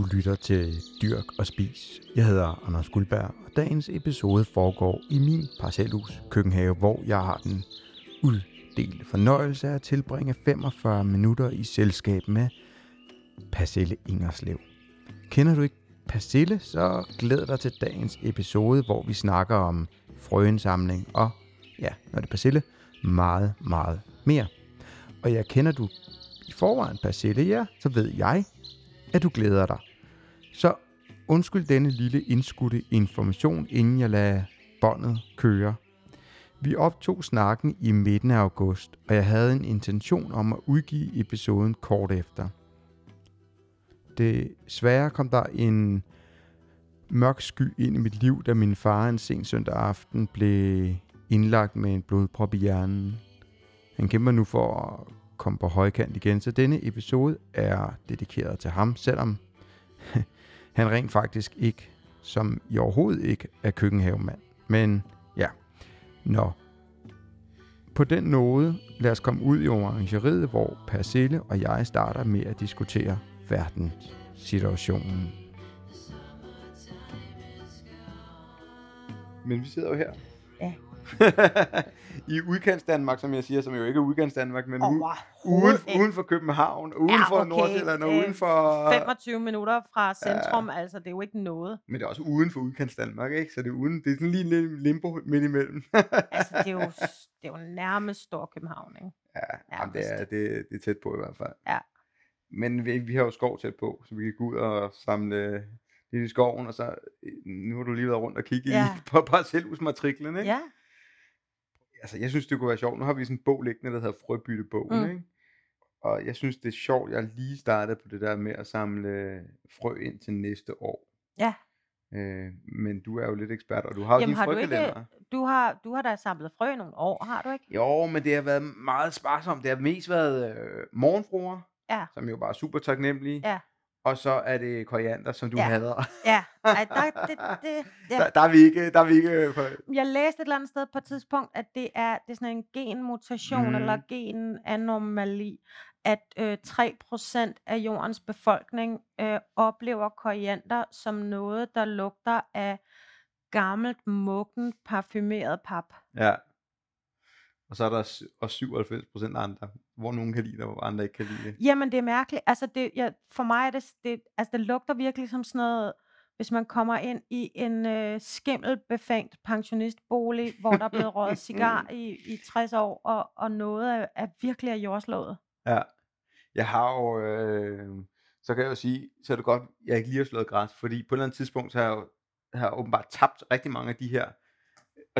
Du lytter til Dyrk og Spis. Jeg hedder Anders Guldberg, og dagens episode foregår i min parcelhus køkkenhave, hvor jeg har den uddelte fornøjelse af at tilbringe 45 minutter i selskab med Parcelle Ingerslev. Kender du ikke Parcelle, så glæd dig til dagens episode, hvor vi snakker om frøensamling og, ja, når det er Parcelle, meget, meget mere. Og jeg kender du i forvejen Parcelle, ja, så ved jeg, at du glæder dig. Så undskyld denne lille indskudte information, inden jeg lader båndet køre. Vi optog snakken i midten af august, og jeg havde en intention om at udgive episoden kort efter. Desværre kom der en mørk sky ind i mit liv, da min far en sen søndag aften blev indlagt med en blodprop i hjernen. Han kæmper nu for at komme på højkant igen, så denne episode er dedikeret til ham, selvom han rent faktisk ikke, som i overhovedet ikke, er køkkenhavemand. Men ja, nå. På den nåde, lad os komme ud i orangeriet, hvor Persille og jeg starter med at diskutere verdenssituationen. Men vi sidder jo her. I udkants Danmark, som jeg siger, som jo ikke er udkants Danmark, men u- uden, Overhovedet ikke. uden for København, uden Ja, for okay, Nordsjælland og øh, uden for... 25 minutter fra centrum, ja. altså det er jo ikke noget. Men det er også uden for udkants Danmark, ikke? Så det er, uden, det er sådan lige en limbo midt imellem. Altså det er jo, det er jo nærmest Storkøbenhavn, ikke? ja, jamen, det, er, det, det er tæt på i hvert fald. Ja. Men vi, vi har jo skov tæt på, så vi kan gå ud og samle lidt i skoven, og så, øh, nu har du lige været rundt og kigge Ja. i på parcelhusmatriklen, ikke? Ja, altså, jeg synes, det kunne være sjovt. Nu har vi sådan en bog liggende, der hedder Frøbyttebogen, Mm. ikke? Og jeg synes, det er sjovt. Jeg lige startet på det der med at samle frø ind til næste år. ja. Øh, men du er jo lidt ekspert, og du har jo Jamen din har du ikke, frøkalender. du har, du har da samlet frø nogle år, har du ikke? Jo, men det har været meget sparsomt. Det har mest været øh, morgenfruer, Ja. som jo bare er super taknemmelige. Ja. Og så er det koriander, som du Ja. hader. Ja, Ej, der, det, det, ja. Der, der er vi ikke... Der er vi ikke øh, for, Jeg læste et eller andet sted på et tidspunkt, at det er, det er sådan en genmutation mm. eller genanomali, at øh, 3% af jordens befolkning øh, oplever koriander som noget, der lugter af gammelt, muggen, parfumeret pap. ja. Og så er der også 97 procent andre, hvor nogen kan lide det, og hvor andre ikke kan lide det. Jamen, det er mærkeligt. Altså, det, ja, for mig er det, det, altså, det lugter virkelig som sådan noget, hvis man kommer ind i en øh, skimmelbefængt pensionistbolig, hvor der er blevet røget cigar i, i 60 år, og, og noget er, er virkelig af jordslået. Ja. Jeg har jo, øh, så kan jeg jo sige, så er det godt, jeg ikke lige har slået græs, fordi på et eller andet tidspunkt, så har jeg jo har jeg åbenbart tabt rigtig mange af de her,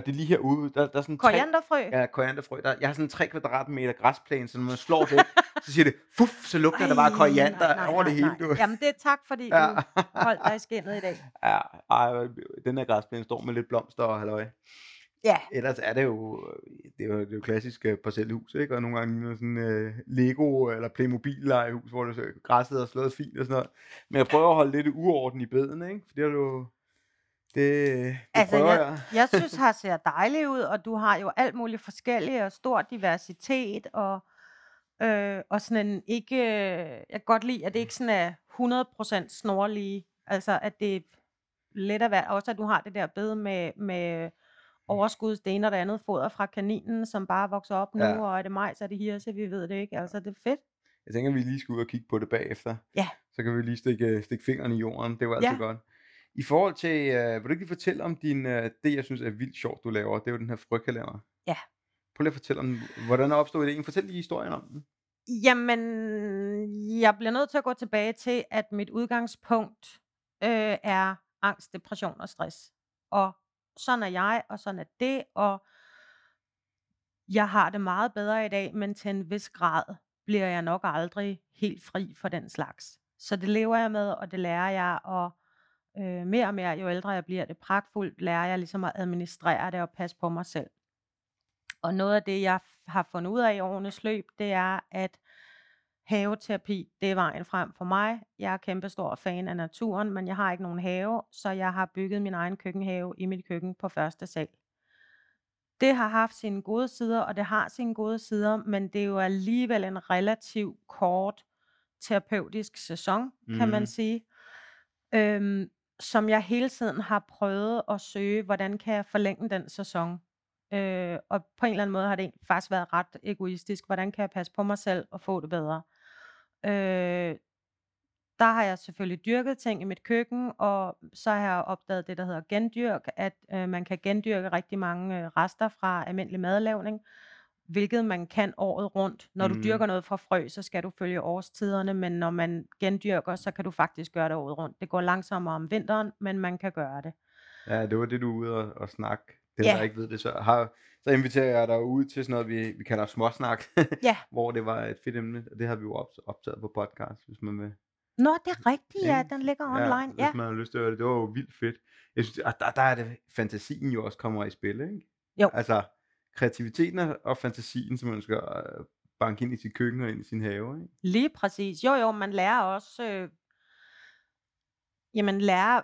og det er lige herude, der, der er sådan tre, Korianderfrø? ja, korianderfrø, der, jeg har sådan 3 kvadratmeter græsplæne, så når man slår det, så siger det, fuff, så lugter der bare Ej, koriander nej, nej, over det hele, du. Jamen, det er tak, fordi Ja. du holdt dig i skinnet i dag. ja, ej, den her græsplæne står med lidt blomster og halløj. Ja, Ellers er det jo, det er jo, det er jo klassisk øh, parcelhus, ikke? Og nogle gange ligner sådan øh, Lego eller Playmobil legehus, hvor det græsset er slået fint og sådan noget. Men jeg prøver at holde lidt uorden i beden, ikke? For det er jo, det, det Altså, prøver jeg. jeg synes, har ser dejligt ud, og du har jo alt muligt forskellige og stor diversitet, og, øh, og sådan en ikke, øh, jeg kan godt lide, at det ikke sådan er 100% snorlige, altså at det er let at være, også at du har det der bed med, med overskuds, det ene og det andet foder fra kaninen, som bare vokser op nu, Ja. og er det majs, er det hirse, vi ved det ikke, altså det er fedt. Jeg tænker, vi lige skal ud og kigge på det bagefter. Ja. Så kan vi lige stikke, stikke fingeren i jorden. Det var altid Ja. godt. I forhold til, øh, vil du ikke lige fortælle om din, øh, det, jeg synes er vildt sjovt, du laver, det er jo den her frøkalender. Ja. Prøv lige at fortælle om, hvordan opstået ideen? Fortæl lige historien om den. Jamen, jeg bliver nødt til at gå tilbage til, at mit udgangspunkt øh, er angst, depression og stress. Og sådan er jeg, og sådan er det, og jeg har det meget bedre i dag, men til en vis grad bliver jeg nok aldrig helt fri for den slags. Så det lever jeg med, og det lærer jeg, og øh, mere og mere, jo ældre jeg bliver, det pragtfuldt, lærer jeg ligesom at administrere det og passe på mig selv. Og noget af det, jeg f- har fundet ud af i årenes løb, det er, at haveterapi, det er vejen frem for mig. Jeg er kæmpe stor fan af naturen, men jeg har ikke nogen have, så jeg har bygget min egen køkkenhave i mit køkken på første sal. Det har haft sine gode sider, og det har sine gode sider, men det er jo alligevel en relativt kort terapeutisk sæson, kan man Mhm. sige. øhm, som jeg hele tiden har prøvet at søge, hvordan kan jeg forlænge den sæson? Øh, og på en eller anden måde har det faktisk været ret egoistisk. Hvordan kan jeg passe på mig selv og få det bedre? Øh, der har jeg selvfølgelig dyrket ting i mit køkken, og så har jeg opdaget det, der hedder gendyrk, at øh, man kan gendyrke rigtig mange øh, rester fra almindelig madlavning, hvilket man kan året rundt. Når du Mm. dyrker noget fra frø, så skal du følge årstiderne, men når man gendyrker, så kan du faktisk gøre det året rundt. Det går langsommere om vinteren, men man kan gøre det. Ja, det var det, du er ude og, og snakke. Der Ja, ikke ved det, så, har, så inviterer jeg dig ud til sådan noget, vi, vi kalder småsnak, ja. hvor det var et fedt emne, og det har vi jo op, optaget på podcast, hvis man vil. Nå, det er rigtigt, ja. Den ligger Ja, online. hvis Ja, man har lyst til at høre det. Det var jo vildt fedt. Jeg synes, og der, der er det, fantasien jo også kommer i spil, ikke? jo. Altså, kreativiteten og- og fantasien, som man skal øh, banke ind i sit køkken og ind i sin have, ikke? Lige præcis. Jo, jo, man lærer også... Øh, jamen lærer...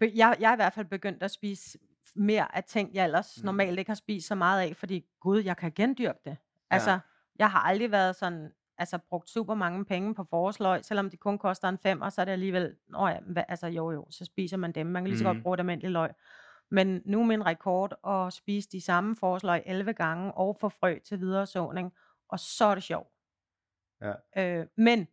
Øh, jeg, jeg er i hvert fald begyndt at spise mere af ting, jeg ellers Mm. normalt ikke har spist så meget af, fordi gud, jeg kan gendyrke det. Ja, Altså, jeg har aldrig været sådan... Altså, brugt super mange penge på forårsløg, selvom de kun koster en femmer, så er det alligevel... Nå ja, hvad, altså jo jo, så spiser man dem. Man kan lige så godt mm. bruge et almindeligt løg. Men nu min rekord at spise de samme forårsløg 11 gange, og få frø til videre såning, og så er det sjovt. ja. Øh, men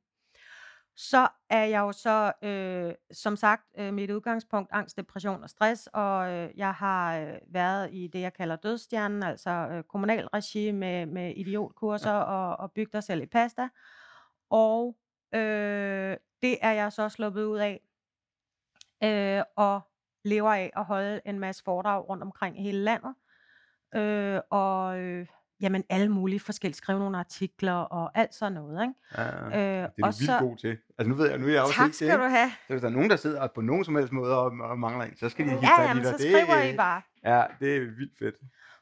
så er jeg jo så, øh, som sagt, øh, mit udgangspunkt angst, depression og stress, og øh, jeg har øh, været i det, jeg kalder dødstjernen, altså øh, kommunal regi med, med idiotkurser og, og bygge dig selv i pasta. Og øh, det er jeg så sluppet ud af, øh, og lever af at holde en masse foredrag rundt omkring i hele landet. Øh, og øh, jamen alle mulige forskellige, skrive nogle artikler og alt sådan noget. Ikke? Ja, Øh, det er du vildt så, god til. Altså nu ved jeg, nu er jeg også tak ikke det, skal ikke? du have. Så hvis der er nogen, der sidder på nogen som helst måde og, og mangler en, så skal de hive Ja, fat i dig. så Det, skriver I bare. ja, det er vildt fedt.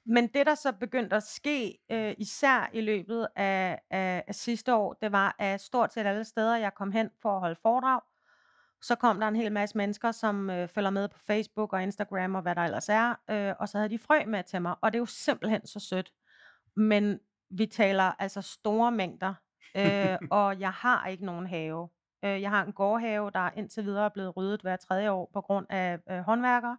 Men det, der så begyndte at ske, øh, især i løbet af, af, af sidste år, det var, at stort set alle steder, jeg kom hen for at holde foredrag, så kom der en hel masse mennesker, som øh, følger med på Facebook og Instagram og hvad der ellers er, øh, og så havde de frø med til mig, og det er jo simpelthen så sødt. Men vi taler altså store mængder, øh, og jeg har ikke nogen have. Øh, jeg har en gårdhave, der indtil videre er blevet ryddet hver tredje år på grund af øh, håndværkere.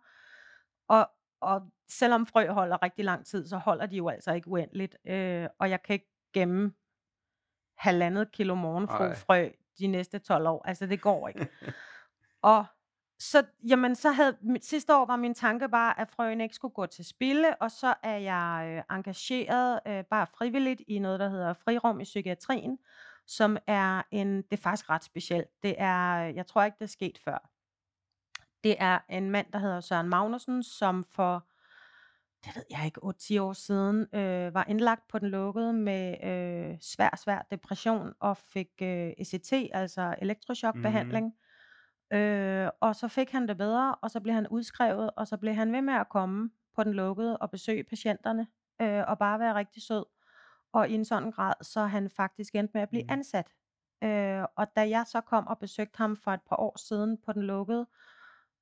Og, og selvom frø holder rigtig lang tid, så holder de jo altså ikke uendeligt. Øh, og jeg kan ikke gemme halvandet kilo morgenfrø de næste 12 år. Altså det går ikke. Og så, jamen, så havde, mit- sidste år var min tanke bare, at frøen ikke skulle gå til spilde, og så er jeg øh, engageret øh, bare frivilligt i noget, der hedder Frirum i Psykiatrien, som er en, det er faktisk ret specielt. Det er, jeg tror ikke, det er sket før. Det er en mand, der hedder Søren Magnussen, som for, det ved jeg ikke, 8-10 år siden, øh, var indlagt på den lukkede med øh, svær, svær depression og fik øh, ECT, altså elektrochokbehandling. Mhm. Øh, og så fik han det bedre, og så blev han udskrevet, og så blev han ved med at komme på den lukkede og besøge patienterne, øh, og bare være rigtig sød. Og i en sådan grad, så han faktisk endte med at blive Mhm. ansat. Øh, og da jeg så kom og besøgte ham for et par år siden på den lukkede,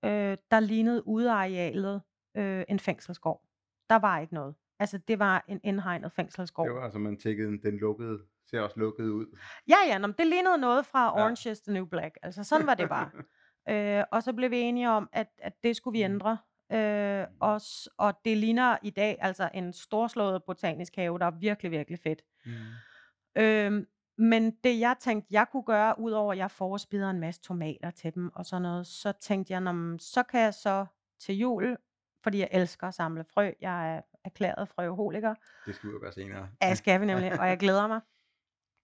øh, der lignede udearealet øh, en fængselsgård. Der var ikke noget. Altså, det var en indhegnet Det fængselsgård. var altså, man tjekkede den, lukkede, ser også lukket ud. Ja, ja, nå, men det lignede noget fra Ja. Orange is the New Black. Altså, sådan var det bare. øh, og så blev vi enige om, at, at det skulle vi Mhm. ændre. Øh, og, s- og det ligner i dag altså en storslået botanisk have, der er virkelig, virkelig fedt. Mm. Øhm, men det jeg tænkte, jeg kunne gøre, udover at jeg forspider en masse tomater til dem og sådan noget, så tænkte jeg, "Nå, men så kan jeg så til jul, fordi jeg elsker at samle frø, jeg er erklæret frøholiker, Det skal vi jo gøre senere. Ja, skal vi nemlig, og jeg glæder mig.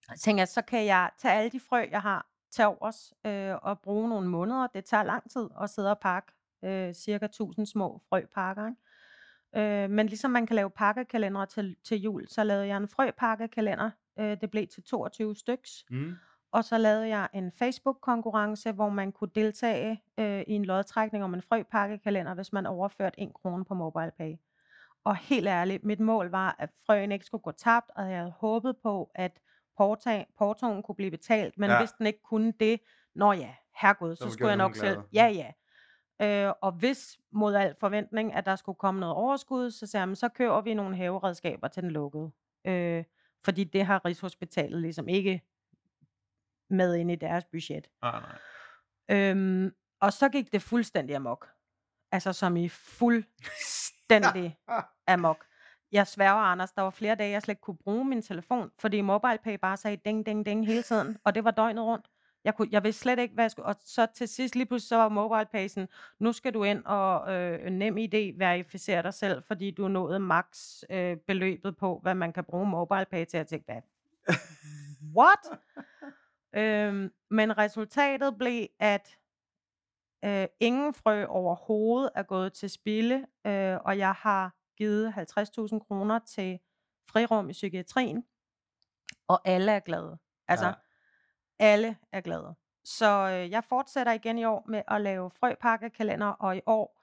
Så tænker jeg, så kan jeg tage alle de frø, jeg har til overs, øh, og bruge nogle måneder. Det tager lang tid at sidde og pakke øh, cirka 1000 små frøpakker. Ikke? Øh, men ligesom man kan lave pakkekalendere til, til jul, så lavede jeg en frøpakkekalender. Øh, det blev til 22 styks. Mm. Og så lavede jeg en Facebook-konkurrence, hvor man kunne deltage øh, i en lodtrækning om en frøpakkekalender, hvis man overførte 1 krone på MobilePay. Og helt ærligt, mit mål var, at frøen ikke skulle gå tabt, og jeg havde håbet på, at porta, portoen kunne blive betalt, men Ja. hvis den ikke kunne det, nå ja, herregud, så var skulle jeg nok selv, ja ja. Øh, og hvis mod al forventning, at der skulle komme noget overskud, så sagde jeg, "Men så køber vi nogle haveredskaber til den lukkede. Øh, fordi det har Rigshospitalet ligesom ikke med ind i deres budget. Ah, nej. Øhm, Og så gik det fuldstændig amok. Altså som i fuldstændig amok. Jeg sværger, Anders, der var flere dage, jeg slet ikke kunne bruge min telefon, fordi MobilePay bare sagde ding, ding, ding hele tiden, og det var døgnet rundt. Jeg, kunne, jeg vidste slet ikke, hvad jeg skulle, og så til sidst lige pludselig så var MobilePay sådan, nu skal du ind og øh, nem idé verificere dig selv, fordi du nåede max øh, beløbet på, hvad man kan bruge MobilePay til. Jeg tænkte, hvad? What? øhm, men resultatet blev, at øh, ingen frø overhovedet er gået til spilde, øh, og jeg har givet 50.000 kroner til frirum i psykiatrien, og alle er glade. Altså, Ja. alle er glade. Så øh, jeg fortsætter igen i år med at lave frøpakkekalender, og i år,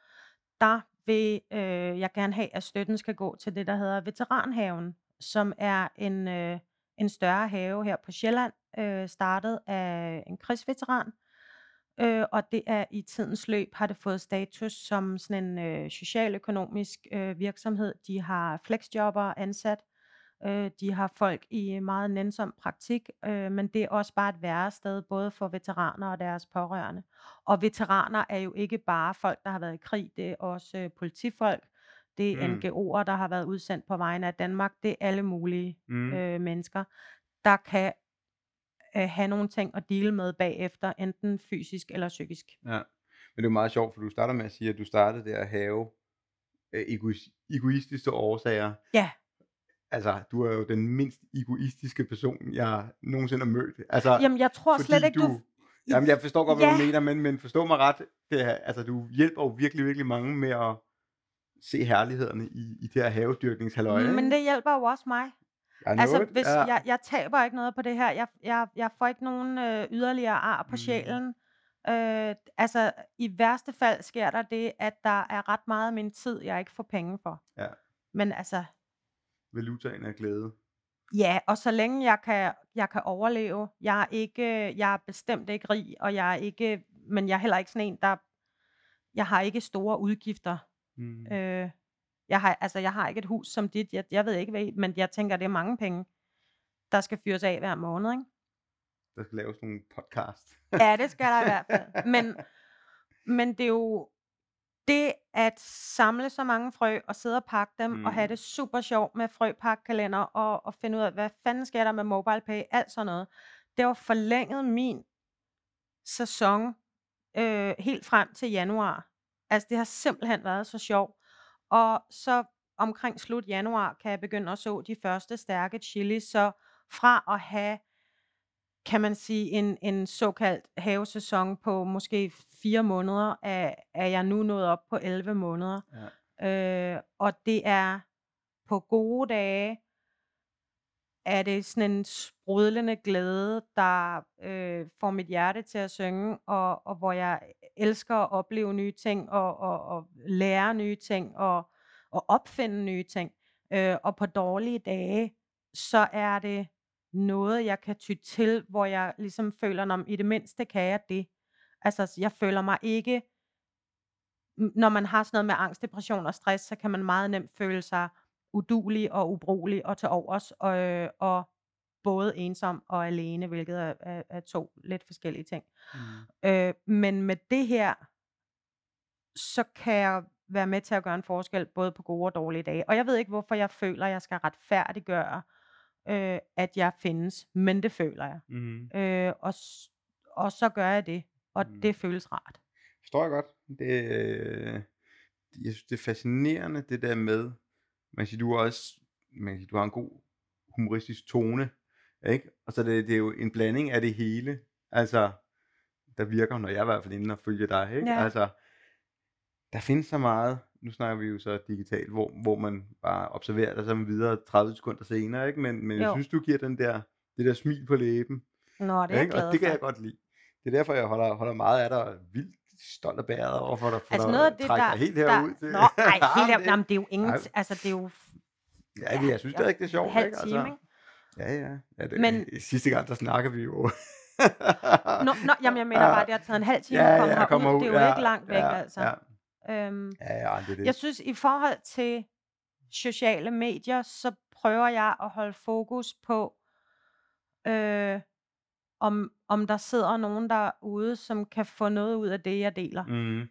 der vil øh, jeg gerne have, at støtten skal gå til det, der hedder Veteranhaven, som er en, øh, en større have her på Sjælland, øh, startet af en krigsveteran. Øh, og det er i tidens løb har det fået status som sådan en øh, socialøkonomisk øh, virksomhed. De har flexjobber ansat, øh, de har folk i meget nænsom praktik, øh, men det er også bare et værested både for veteraner og deres pårørende. Og veteraner er jo ikke bare folk, der har været i krig, det er også øh, politifolk, det er Mm. NGO'er, der har været udsendt på vegne af Danmark, det er alle mulige Mm. øh, mennesker, der kan øh, have nogle ting at dele med bagefter, enten fysisk eller psykisk. Ja. Men det er meget sjovt, for du starter med at sige, at du startede der at have øh, egois- egoistiske årsager. Ja, Altså, du er jo den mindst egoistiske person, jeg nogensinde har mødt. Altså, jamen jeg tror slet ikke, du... Jamen, jeg forstår godt, hvad Ja. du mener, men, men forstå mig ret. Det er, altså, du hjælper jo virkelig, virkelig mange med at se herlighederne i, i det her havedyrkningshalløj. Men det hjælper jo også mig. Jeg er Altså, nået, hvis ja. jeg, jeg taber ikke noget på det her. Jeg, jeg, jeg får ikke nogen øh, yderligere ar på Mm. sjælen. Øh, altså, i værste fald sker der det, at der er ret meget af min tid, jeg ikke får penge for. Ja. Men altså, Valutaen er glæde. ja, og så længe jeg kan, jeg kan overleve, jeg er ikke, jeg er bestemt ikke rig, og jeg er ikke, men jeg er heller ikke sådan en, der, jeg har ikke store udgifter. Mm. Øh, jeg har, altså, jeg har ikke et hus som dit, jeg, jeg ved ikke hvad, I- men jeg tænker, det er mange penge, der skal fyres af hver måned, ikke? Der skal laves nogle podcast. Ja, det skal der i hvert fald. Men, men det er jo det at samle så mange frø og sidde og pakke dem mm. og have Mm. det super sjovt med frøpakkalender og, og finde ud af, hvad fanden sker der med MobilePay, alt sådan noget. Det har forlænget min sæson øh, helt frem til januar. Altså det har simpelthen været så sjovt. Og så omkring slut januar kan jeg begynde at så de første stærke chili, så fra at have kan man sige, en, en såkaldt havesæson på måske fire måneder, er, er jeg nu nået op på 11 måneder. Ja. Øh, og det er på gode dage, er det sådan en sprudlende glæde, der øh, får mit hjerte til at synge, og, og hvor jeg elsker at opleve nye ting, og, og, og lære nye ting, og, og opfinde nye ting. Øh, og på dårlige dage, så er det noget, jeg kan ty til, hvor jeg ligesom føler, om i det mindste kan jeg det. Altså, jeg føler mig ikke, når man har sådan noget med angst, depression og stress, så kan man meget nemt føle sig udulig og ubrugelig og til overs, og, øh, og både ensom og alene, hvilket er, er, er to lidt forskellige ting. Mm. Øh, men med det her, så kan jeg være med til at gøre en forskel, både på gode og dårlige dage. Og jeg ved ikke, hvorfor jeg føler, at jeg skal retfærdiggøre, øh, at jeg findes, men det føler jeg. Mm. Øh, og, og så gør jeg det, og Mm. det føles rart. Forstår jeg godt. Det, øh, jeg synes, det er fascinerende, det der med, man kan sige, du er også, man kan sige, du har en god humoristisk tone, ikke? Og så det, det er jo en blanding af det hele, altså, der virker, når jeg er i hvert fald inde og følger dig, ikke? Ja. Altså, der findes så meget, nu snakker vi jo så digitalt, hvor, hvor man bare observerer dig så man videre 30 sekunder senere, ikke? Men, men jeg synes, du giver den der, det der smil på læben, Nå, det er ikke? glad Og det kan jeg godt lide. Det er derfor, jeg holder, holder meget af dig, vildt stolt og bæret over for dig, for Altså noget af det, der... helt der herud. Til. Nå, ej, helt Jamen, her, det- jamen, det er jo ingen... Ej. Altså, det er jo... Ja, men jeg synes stadig, det er sjovt, ikke? time, ikke? Ja, ja. ja det, Men-. Sidste gang, der snakker vi jo. Nå, nå, jamen, jeg mener bare, det har taget en halv time ja, at komme ja, herud. ud. Det er jo ja, ikke langt væk, ja, altså. Ja, Øhm, ja, ja, det er det. Jeg synes, i forhold til sociale medier, så prøver jeg at holde fokus på, øh, om om der sidder nogen derude, som kan få noget ud af det, jeg deler. Mhm.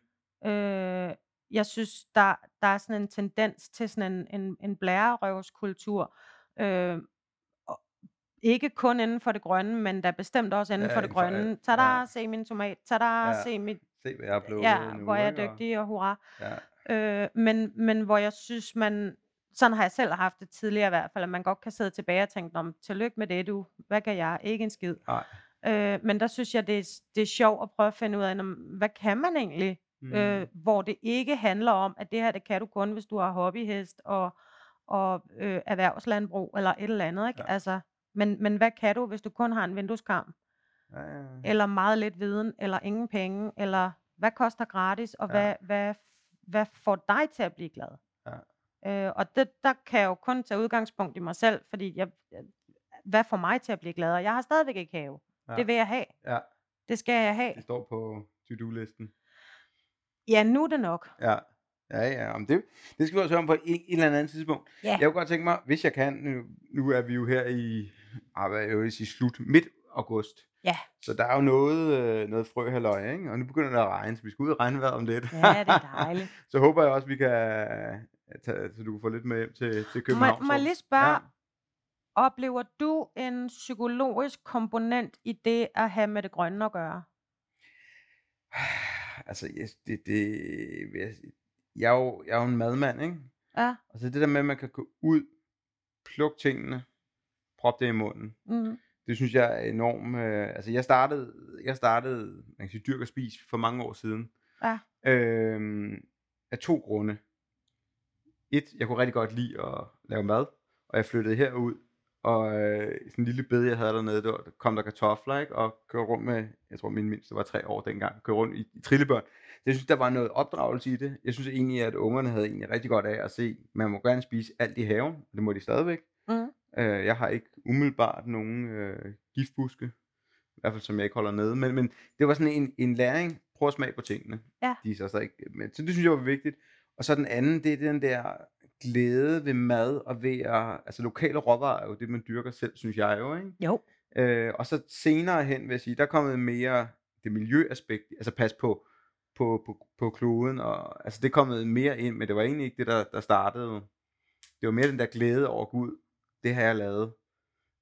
Øh, jeg synes, der der er sådan en tendens til sådan en en en blærerøvskultur, øh, ikke kun inden for det grønne, men da bestemt også inden Ja, for det inden for alt. grønne. Ja. "Tada, se min tomat. Tada, Ja. se mit Se, hvad jeg har uploadet ja, nu, hvor er jeg? Og dygtig og hurra." ja. Øh, men men hvor jeg synes, man sådan har jeg selv haft det tidligere i hvert fald, at man godt kan sidde tilbage og tænke: "Nå, men tillykke med det du. Hvad kan jeg? Ikke en skid." Nej. Øh, men der synes jeg, det er det er sjovt at prøve at finde ud af, hvad kan man egentlig? Øh, Mhm. hvor det ikke handler om, at det her, det kan du kun, hvis du har hobbyhest og og, øh, erhvervslandbrug eller et eller andet, ikke? Ja. Altså, men men hvad kan du, hvis du kun har en vindueskarm? Ja, ja, ja. Eller meget lidt viden, eller ingen penge, eller hvad koster gratis, og Ja. hvad hvad hvad får dig til at blive glad? Ja. Øh, og det der kan jeg jo kun tage udgangspunkt i mig selv, fordi jeg hvad får mig til at blive glad? Og jeg har stadigvæk ikke have. Ja. Det vil jeg have. Ja. Det skal jeg have. Det står på to-do-listen. Ja, nu er det nok. Ja. Ja, ja, men det det skal vi også høre om på et et eller andet tidspunkt. Ja. Jeg kunne godt tænke mig, hvis jeg kan, nu nu er vi jo her i, ah, hvad jeg vil sige, slut midt august. Ja. Så der er jo noget øh, noget frøhalløj, ikke? Og nu begynder det at regne, så vi skal ud i regnvejret om lidt. Ja, det er dejligt. så håber jeg også, vi kan tage så du kan få lidt med hjem til til Må København. må jeg lige Ja. spørge, oplever du en psykologisk komponent i det at have med det grønne at gøre? Altså, yes, det det jeg jeg er jo jeg er jo en madmand, ikke? Ja. Og så det der med, at man kan gå ud, plukke tingene, proppe det i munden. Mhm. Det synes jeg er enormt øh, altså jeg startede jeg startede, man kan sige Dyrk og Spis for mange år siden. Ja. Øhm, af 2 grunde. 1, jeg kunne rigtig godt lide at lave mad, og jeg flyttede herud, og øh, sådan en lille bed, jeg havde dernede, der der kom der kartofler, ikke? Og kørte rundt med, jeg tror min mindste var 3 år dengang, kørte rundt i i trillebør. Jeg synes, der var noget opdragelse i det. Jeg synes egentlig, at ungerne havde egentlig rigtig godt af at se, man må gerne spise alt i haven, og det må de stadigvæk. Mhm. Øh, jeg har ikke umiddelbart nogen øh, giftbuske, i hvert fald som jeg ikke holder nede, men men det var sådan en en læring. Prøv at smage på tingene. Ja. De er så stadig men så det synes jeg var vigtigt. Og så den anden, det er den der glæde ved mad og ved at altså lokale råvarer er jo det, man dyrker selv, synes jeg jo, ikke? Jo. Øh, og så senere hen, vil jeg sige, der er kommet mere det miljøaspekt, altså pas på på på på kloden, og altså det er kommet mere ind, men det var egentlig ikke det, der der startede. Det var mere den der glæde over, Gud, det har jeg lavet,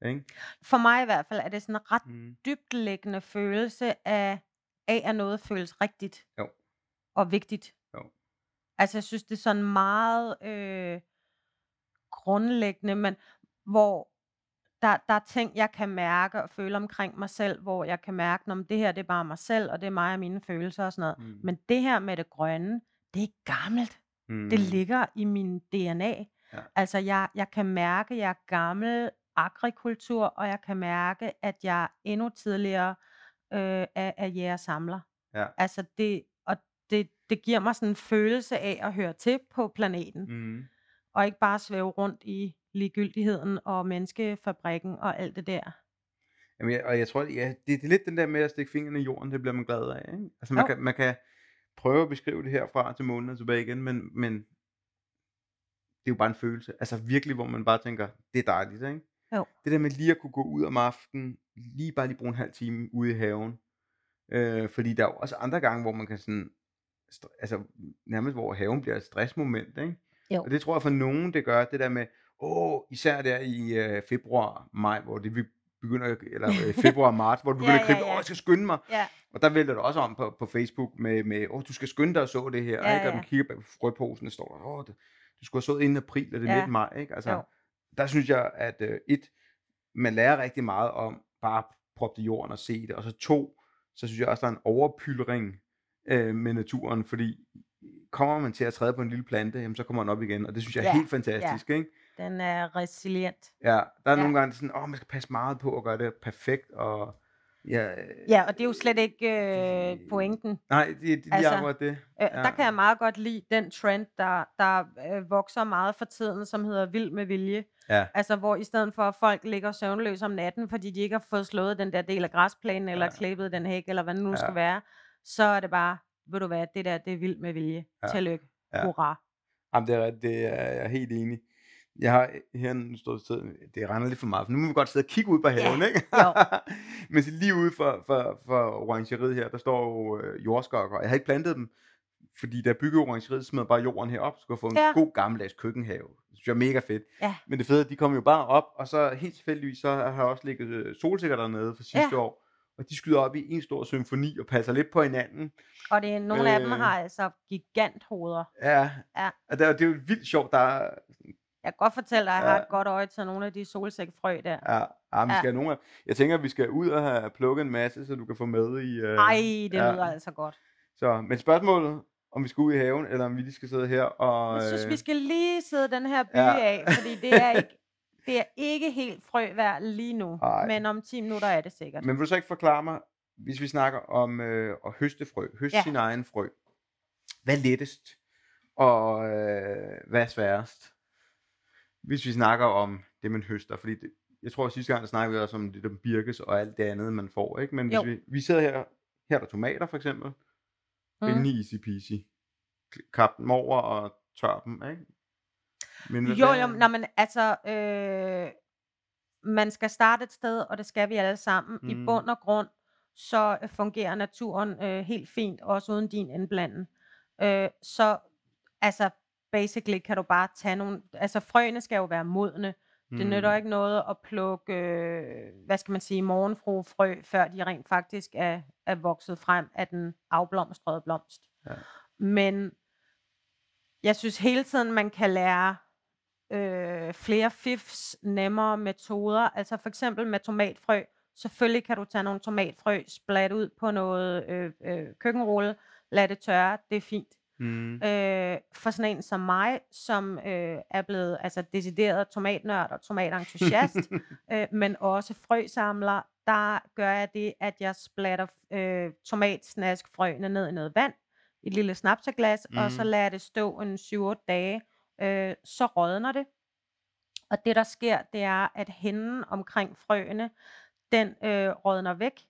ikke? For mig i hvert fald er det sådan en ret Mhm. dybtliggende følelse af af, at noget føles rigtigt. Jo. Og vigtigt. Altså, jeg synes, det er sådan meget, øh, grundlæggende, men hvor der der er ting, jeg kan mærke og føle omkring mig selv, hvor jeg kan mærke, men det her, det er bare mig selv, og det er mig og mine følelser og sådan noget. Mhm. Men det her med det grønne, det er gammelt. Det Mhm. ligger i min DNA. Ja. Altså, jeg jeg kan mærke, jeg er gammel agrikultur, og jeg kan mærke, at jeg endnu tidligere, øh, er er jæger-samler. Ja. Altså, det det giver mig sådan en følelse af at høre til på planeten, Mhm. og ikke bare svæve rundt i ligegyldigheden og menneskefabrikken og alt det der. Jamen, jeg og jeg tror, ja, det det er lidt den der med at stikke fingeren i jorden, det bliver man glad af, ikke? Altså, man Jo. kan man kan prøve at beskrive det herfra til månen og tilbage igen, men men det er jo bare en følelse. Altså virkelig, hvor man bare tænker, det er dejligt, ikke? Jo. Det der med lige at kunne gå ud om aftenen, lige bare lige bruge en halv time ude i haven. Øh, fordi der er jo også andre gange, hvor man kan sådan altså nærmest hvor haven bliver et stressmoment, ikke? Jo. Og det tror jeg for nogen, det gør det der med, åh, især der i, øh, februar, maj, hvor det vi begynder eller øh, februar, marts, hvor du Ja, begynder at ja, krible, åh, ja. jeg skal skynde mig. Ja. Og der vælter det også om på på Facebook med med, åh, du skal skynde dig at så det her, Ja, ikke? Og ja. du kigger på frøposen, der står der, åh, du du skulle have sået inden april, og det er Ja. midt maj, ikke? Altså, Jo. der synes jeg, at øh, 1, man lærer rigtig meget om bare at proppe det i jorden og se det, og så 2, så synes jeg også, der er en overpylring, øh, med naturen, fordi kommer man til at træde på en lille plante, jamen så kommer den op igen, og det synes jeg er Ja, helt ja. fantastisk, ikke? Den er resilient. Ja, der er Ja. nogle gange sådan, åh, man skal passe meget på at gøre det perfekt, og ja, øh, Ja, og det er jo slet ikke, øh, det pointen. nej, det det er lige Altså, akkurat det. Øh, Ja. der kan jeg meget godt lide den trend, der der, øh, vokser meget for tiden, som hedder vild med vilje. Ja. Altså, hvor i stedet for, at folk ligger søvnløse om natten, fordi de ikke har fået slået den der del af græsplænen, eller Ja. klippet den hæk, eller hvad det nu Ja. skal være, så er det bare, ved du hvad, det der, det er vild med vilje. Ja. Tillykke. Ja. Hurra. Jamen, det er det er jeg er helt enig. Jeg har her nu stået sted, det regner lidt for meget, for nu må vi godt sidde og kigge ud på haven, Ja, ikke? Men lige ude for, for, for orangeriet her, der står jo øh, jordskokker. Jeg har ikke plantet dem, fordi da jeg byggede orangeriet, smed bare jorden herop, så jeg få en Ja. god gammeldags køkkenhave. Det synes jeg er mega fedt. Ja. Men det fede de kom jo bare op, og så helt tilfældigvis, så har jeg også ligget øh, solsikker dernede for sidste Ja. år. Og de skyder op i en stor symfoni og passer lidt på hinanden. Og det, nogle af dem Øh. har altså giganthoveder. Ja, Ja. og det er, det er jo vildt sjovt. Der er, Jeg kan godt fortælle dig, at jeg har Ja. et godt øje til nogle af de solsikkefrø der. ja, ja, vi Ja. skal have nogle af, jeg tænker, at vi skal ud og have plukket en masse, så du kan få med i... Øh, Ej, det ja. lyder altså godt. Så, men spørgsmålet, om vi skal ud i haven, eller om vi lige skal sidde her og... Jeg synes, øh, vi skal lige sidde den her by Ja. af, fordi det er ikke, det er ikke helt frøvær lige nu. Ej. Men om 10 minutter er det sikkert. Men vil du så ikke forklare mig, hvis vi snakker om øh, at høste frø, høste ja. Sin egen frø, hvad er lettest, og øh, hvad er sværest? Hvis vi snakker om det, man høster, fordi det, jeg tror, at sidste gang, der snakkede vi også om det der birkes og alt det andet, man får, ikke? Men hvis Jo. vi, vi sidder her, her er der tomater for eksempel, Mm. rimelig easy peasy. Kap dem over og tør dem, ikke? Men hvad- Jo, jo, nå, men altså, øh, man skal starte et sted, og det skal vi alle sammen. Mm. I bund og grund, så øh, fungerer naturen øh, helt fint, også uden din indblanden. Øh, så altså, basically kan du bare tage nogle, altså frøene skal jo være modne. Det nytter Mm. ikke noget at plukke, øh, hvad skal man sige, morgenfruefrø, før de rent faktisk er, er vokset frem af den afblomstrede blomst. Ja. Men jeg synes hele tiden, man kan lære øh, flere fifs, nemmere metoder. Altså for eksempel med tomatfrø. Selvfølgelig kan du tage nogle tomatfrø, splat ud på noget øh, øh, køkkenrulle, lad det tørre, det er fint. Mm. Øh, for sådan en som mig, som øh, er blevet altså decideret tomatnørd og tomatentusiast, øh, men også frøsamler, der gør jeg det, at jeg splatter øh, tomatsnaskfrøene ned i noget vand, et lille snapseglas, mm. og så Mm. lader jeg det stå en 7-8 dage. Øh, så rådner det. Og det, der sker, det er, at hænden omkring frøene, den øh, rådner væk,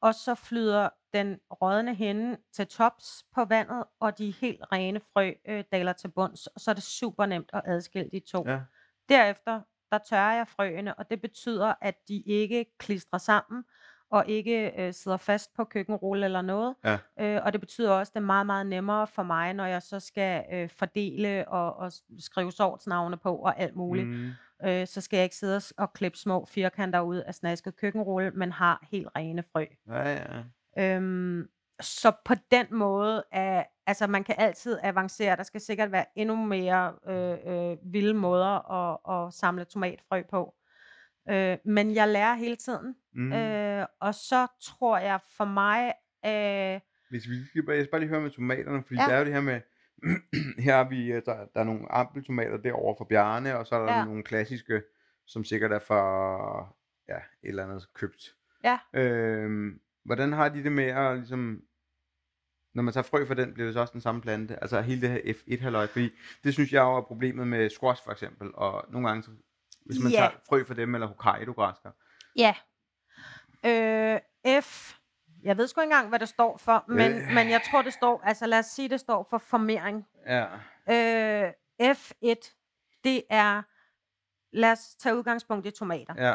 og så flyder den rådne hende til tops på vandet, og de helt rene frø øh, daler til bunds. Og så er det super nemt at adskille de to. Ja. Derefter, der tørrer jeg frøene, og det betyder, at de ikke klistrer sammen, og ikke øh, sidder fast på køkkenrulle eller noget. Ja. Øh, og det betyder også, at det er meget, meget nemmere for mig, når jeg så skal øh, fordele og, og skrive sortsnavne på og alt muligt. Mm. Øh, så skal jeg ikke sidde og klippe små firkanter ud af snasket køkkenrulle, men har helt rene frø. Ja, ja. Øhm, så på den måde er, altså man kan altid avancere. Der skal sikkert være endnu mere øh, øh, vilde måder at, at samle tomatfrø på. Øh, men jeg lærer hele tiden. Mm. Øh, og så tror jeg for mig, øh, Hvis vi skal bare, jeg skal bare lige høre med tomaterne, fordi Ja. der er jo det her med, her har vi, øh, der, der er nogle ampeltomater derovre fra Bjarne, og så er der Ja. nogle klassiske, som sikkert er fra, ja, et eller andet købt. ja, Øhm, hvordan har de det med at ligesom, når man tager frø fra den, bliver det så også den samme plante? Altså hele det her F1-halløj, fordi det synes jeg jo er problemet med squash for eksempel, og nogle gange, så, hvis man Ja. tager frø fra dem, eller Hokkaido-græsker. ja. Øh, F, jeg ved sgu ikke engang, hvad det står for, men, Øh. men jeg tror, det står, altså lad os sige, det står for formering. Ja. Øh, F1, det er, lad os tage udgangspunkt i tomater. Ja.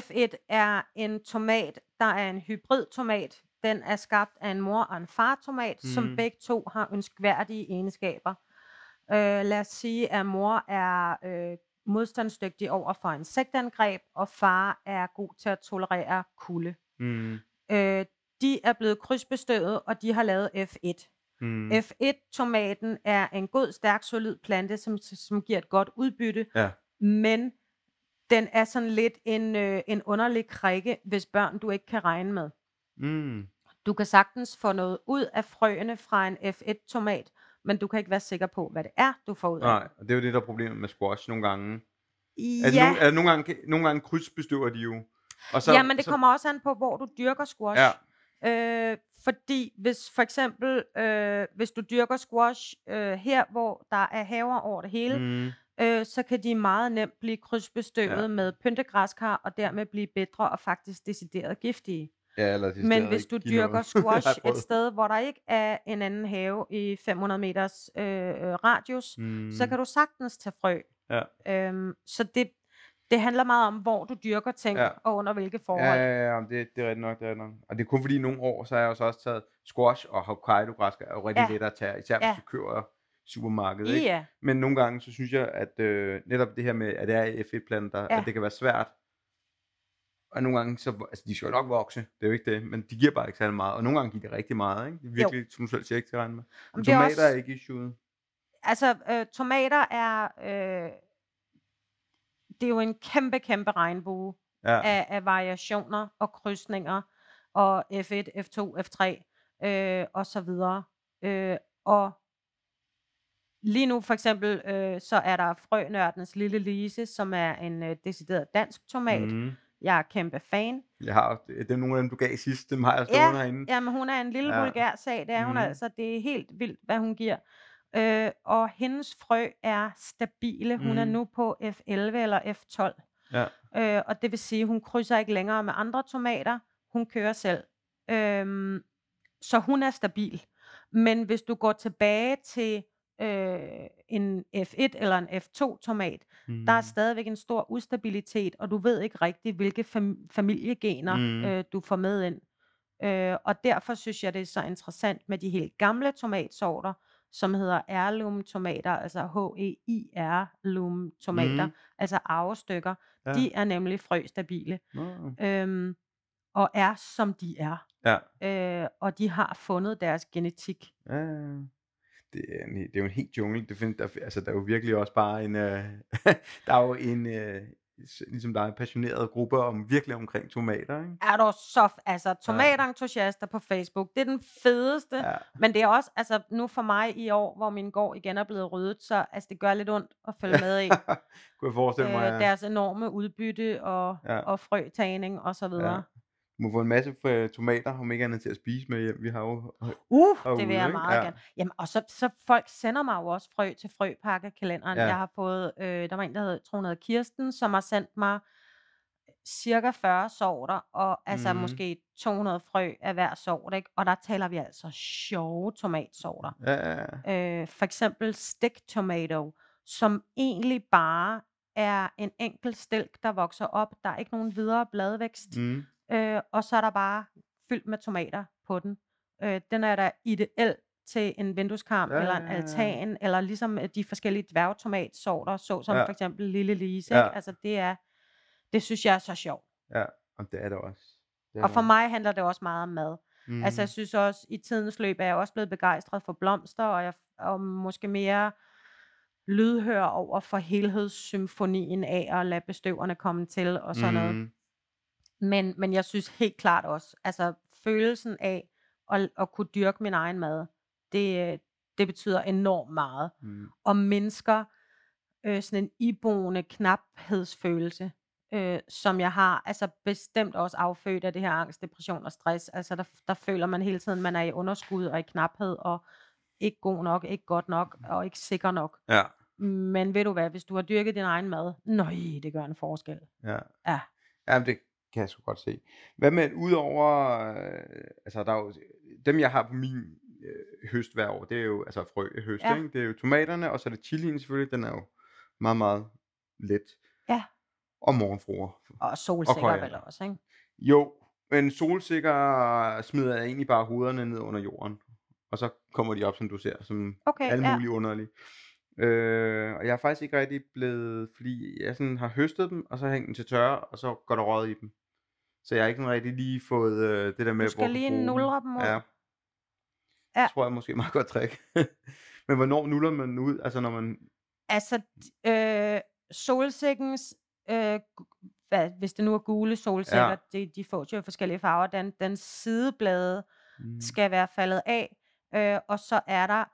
F1 er en tomat, der er en hybridtomat. Den er skabt af en mor og en fartomat, mm. som begge to har ønskværdige egenskaber. Øh, lad os sige, at mor er øh, modstandsdygtig over for insektangreb, og far er god til at tolerere kulde. Mm. Øh, de er blevet krydsbestøvet, og de har lavet F1. Mm. F1-tomaten er en god, stærk, solid plante, som, som giver et godt udbytte, Ja. men den er sådan lidt en, øh, en underlig krikke, hvis børn du ikke kan regne med. Mm. Du kan sagtens få noget ud af frøene fra en F1-tomat, men du kan ikke være sikker på, hvad det er, du får ud af Nej, og det er jo det, der er problemet med squash nogle gange. Altså, Ja, nogle, altså, nogle, gange, nogle gange krydsbestøver de jo. Og så, ja, men det kommer også an på, hvor du dyrker squash. Ja. Øh, fordi hvis for eksempel, øh, hvis du dyrker squash øh, her, hvor der er haver over det hele, Mm. øh, så kan de meget nemt blive krydsbestøvet ja. med pyntegræskar, og dermed blive bedre og faktisk decideret giftige. Ja, eller de Men hvis du dyrker squash et sted, hvor der ikke er en anden have i 500 meters øh, øh, radius, Mm. så kan du sagtens tage frø Ja. Øhm, så det, det handler meget om, hvor du dyrker ting, Ja. og under hvilke Ja, forhold. ja, ja, men det, det er rigtigt nok, det er nok. Og det er kun fordi nogle år, så har jeg jo så også taget squash og Hokkaido-græsker er jo rigtig Ja. let at tage, især hvis Ja. du køber supermarkedet, ikke? Ja, Men nogle gange, så synes jeg, at øh, netop det her med, at det er F1-planter, Ja. at det kan være svært. Og nogle gange, så, altså de skal jo nok vokse, det er jo ikke det, men de giver bare ikke særlig meget. Og nogle gange giver de rigtig meget, ikke? Det er virkelig, som du selv siger, ikke til at regne med. Men det er tomater også- er ikke issueet. altså øh, tomater er, øh, det er jo en kæmpe, kæmpe regnbue Ja. af, af variationer og krydsninger, og F1, F2, F3 øh, og så videre. Øh, og lige nu for eksempel, øh, så er der frønørdens lille Lise, som er en øh, decideret dansk tomat. Mm. Mm. Jeg er kæmpe fan. Jeg har, det er nogle af dem, du gav sidst, dem har jeg Ja, stående herinde. Jamen, hun er en lille Ja. ja. vulgær sag, det er hun Mhm. altså. Det er helt vildt, hvad hun giver. Øh, og hendes frø er stabile. Hun er Mhm. nu på F11 eller F12. Ja. Øh, og det vil sige, hun krydser ikke længere med andre tomater. Hun kører selv. Øhm, så hun er stabil. Men hvis du går tilbage til øh, en F1 eller en F2 tomat, Mm. der er stadigvæk en stor ustabilitet, og du ved ikke rigtigt, hvilke fam- familiegener Mm. øh, du får med ind. Øh, og derfor synes jeg, det er så interessant med de helt gamle tomatsorter, som hedder heirloom tomater, altså H-E-I-R-loom tomater, Mm. altså arvestykker. Ja. De er nemlig frøstabile, Nå. øhm, og er som de er. Ja. Øh, og de har fundet deres genetik. Ja. Det, er en, det er jo en helt jungle. Det find, der, altså, der er jo virkelig også bare en... Øh, der er jo en... Øh, ligesom der er en passioneret gruppe om virkelig omkring tomater, ikke? Er du så, altså tomatentusiaster på Facebook, det er den fedeste, Ja. Men det er også, altså nu for mig i år, hvor min gård igen er blevet ryddet, så altså, det gør lidt ondt at følge med i. Kunne jeg forestille mig, øh, ja. deres enorme udbytte og, Ja. ja. og frøtagning og så videre. Ja. Må få en masse øh, tomater, om ikke andet til at spise med hjem. Vi har jo... Uh, Herude, det vil jeg meget Ja. gerne. Jamen, og så, så folk sender mig jo også frø til frøpakkekalenderen. Ja. Jeg har fået, øh, der var en, der hed, hed Kirsten, som har sendt mig cirka 40 sorter, og altså Mhm. måske 200 frø af hver sort, ikke? Og der taler vi altså sjove tomatsorter. Ja, ja, ja. øh, for eksempel stick tomato, som egentlig bare er en enkelt stilk, der vokser op. Der er ikke nogen videre bladvækst, Mm. Øh, og så er der bare fyldt med tomater på den. Øh, den er da ideel til en vindueskarm, Ja, eller en altan, eller ligesom øh, de forskellige dværgtomatsorter, såsom Ja. for eksempel Lille Lise. Ja. Ikke? Altså det er, det synes jeg er så sjovt. ja. Og det er det også. Det er Og for mig handler det også meget om mad. Mm. Altså jeg synes også, i tidens løb er jeg også blevet begejstret for blomster, og jeg og måske mere lydhør over for helhedssymfonien af at lade bestøverne komme til og sådan noget. Mm. Men, men jeg synes helt klart også, altså følelsen af at, at kunne dyrke min egen mad, det, det betyder enormt meget. Mm. Og mennesker øh, sådan en iboende knaphedsfølelse, øh, som jeg har, altså bestemt også affødt af det her angst, depression og stress. Altså der, der føler man hele tiden, man er i underskud og i knaphed, og ikke god nok, ikke godt nok, og ikke sikker nok. Ja. Men ved du hvad, hvis du har dyrket din egen mad, nøj, det gør en forskel. Ja. Ja. Jamen, det kan jeg sgu godt se. Hvad med, udover, øh, altså der er jo, dem jeg har på min øh, høst hver år, det er jo, altså frøhøst, ja. Ja. ikke? Det er jo tomaterne, og så er det chilien selvfølgelig, den er jo meget, meget let. Ja. Og morgenfruer. Og solsikker koriander. vel også, ikke? Jo, men solsikker smider jeg egentlig bare hovederne ned under jorden. Og så kommer de op, som du ser, som Okay, alle ja. mulige underlige. Øh, og jeg er faktisk ikke rigtig blevet, fordi jeg sådan har høstet dem, og så hængt dem til tørre, og så går der råd i dem. Så jeg har ikke rigtig lige fået øh, det der med, Du skal lige nuldre dem ud. Ja. Ja. Det tror jeg måske er meget godt trick. Men hvornår nuller man ud? Altså når man... Altså, øh, solsikkens, øh, hvad, hvis det nu er gule solsikker, Ja. de, de får jo forskellige farver, den, den sideblade Mm. skal være faldet af, øh, og så er der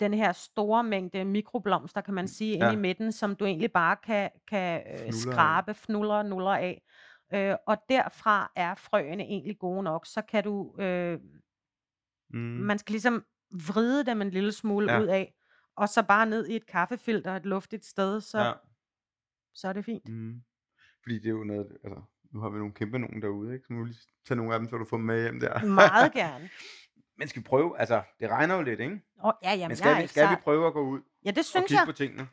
den her store mængde mikroblomster, kan man sige, inde Ja. i midten, som du egentlig bare kan, kan øh, Fnuller skrabe, fnuller, nuller af. Øh, og derfra er frøene egentlig gode nok. Så kan du, øh, Mm. man skal ligesom vride dem en lille smule Ja. ud af, og så bare ned i et kaffefilter et luftigt sted, så, Ja. så er det fint. Mm. Fordi det er jo noget, altså, nu har vi nogle kæmpe nogen derude, ikke? Så må vi lige tage nogle af dem, så du får dem med hjem der. Meget gerne. Men skal vi prøve, altså, det regner jo lidt, ikke? Oh, ja, jamen, Men jeg skal, er vi, skal vi prøve at gå ud Ja, det og synes kigge jeg. på tingene?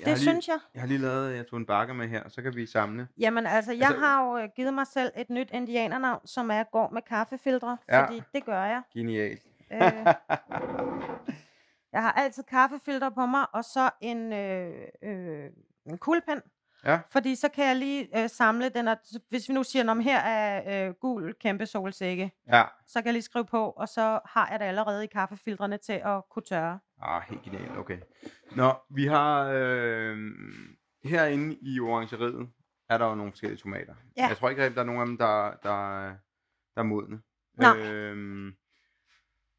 Jeg Det lige, synes jeg. jeg har lige lavet, jeg tog en bakke med her, så kan vi samle. Jamen altså, jeg Altså- har jo øh, givet mig selv et nyt indianernavn, som er går med kaffefiltre, Ja. fordi det gør jeg. Genialt. Øh, jeg har altid kaffefiltre på mig, og så en, øh, øh, en kuglepen. Ja. Fordi så kan jeg lige øh, samle den, og hvis vi nu siger, om her er øh, gul kæmpe solsikke, ja. så kan jeg lige skrive på, og så har jeg det allerede i kaffefiltrene til at kunne tørre. Ah, helt genialt, okay. Nå, vi har øh, herinde i orangeriet, er der jo nogle forskellige tomater. Ja. Jeg tror ikke rigtig, der er nogen af dem, der, der, der er modne. Nej. Øhm,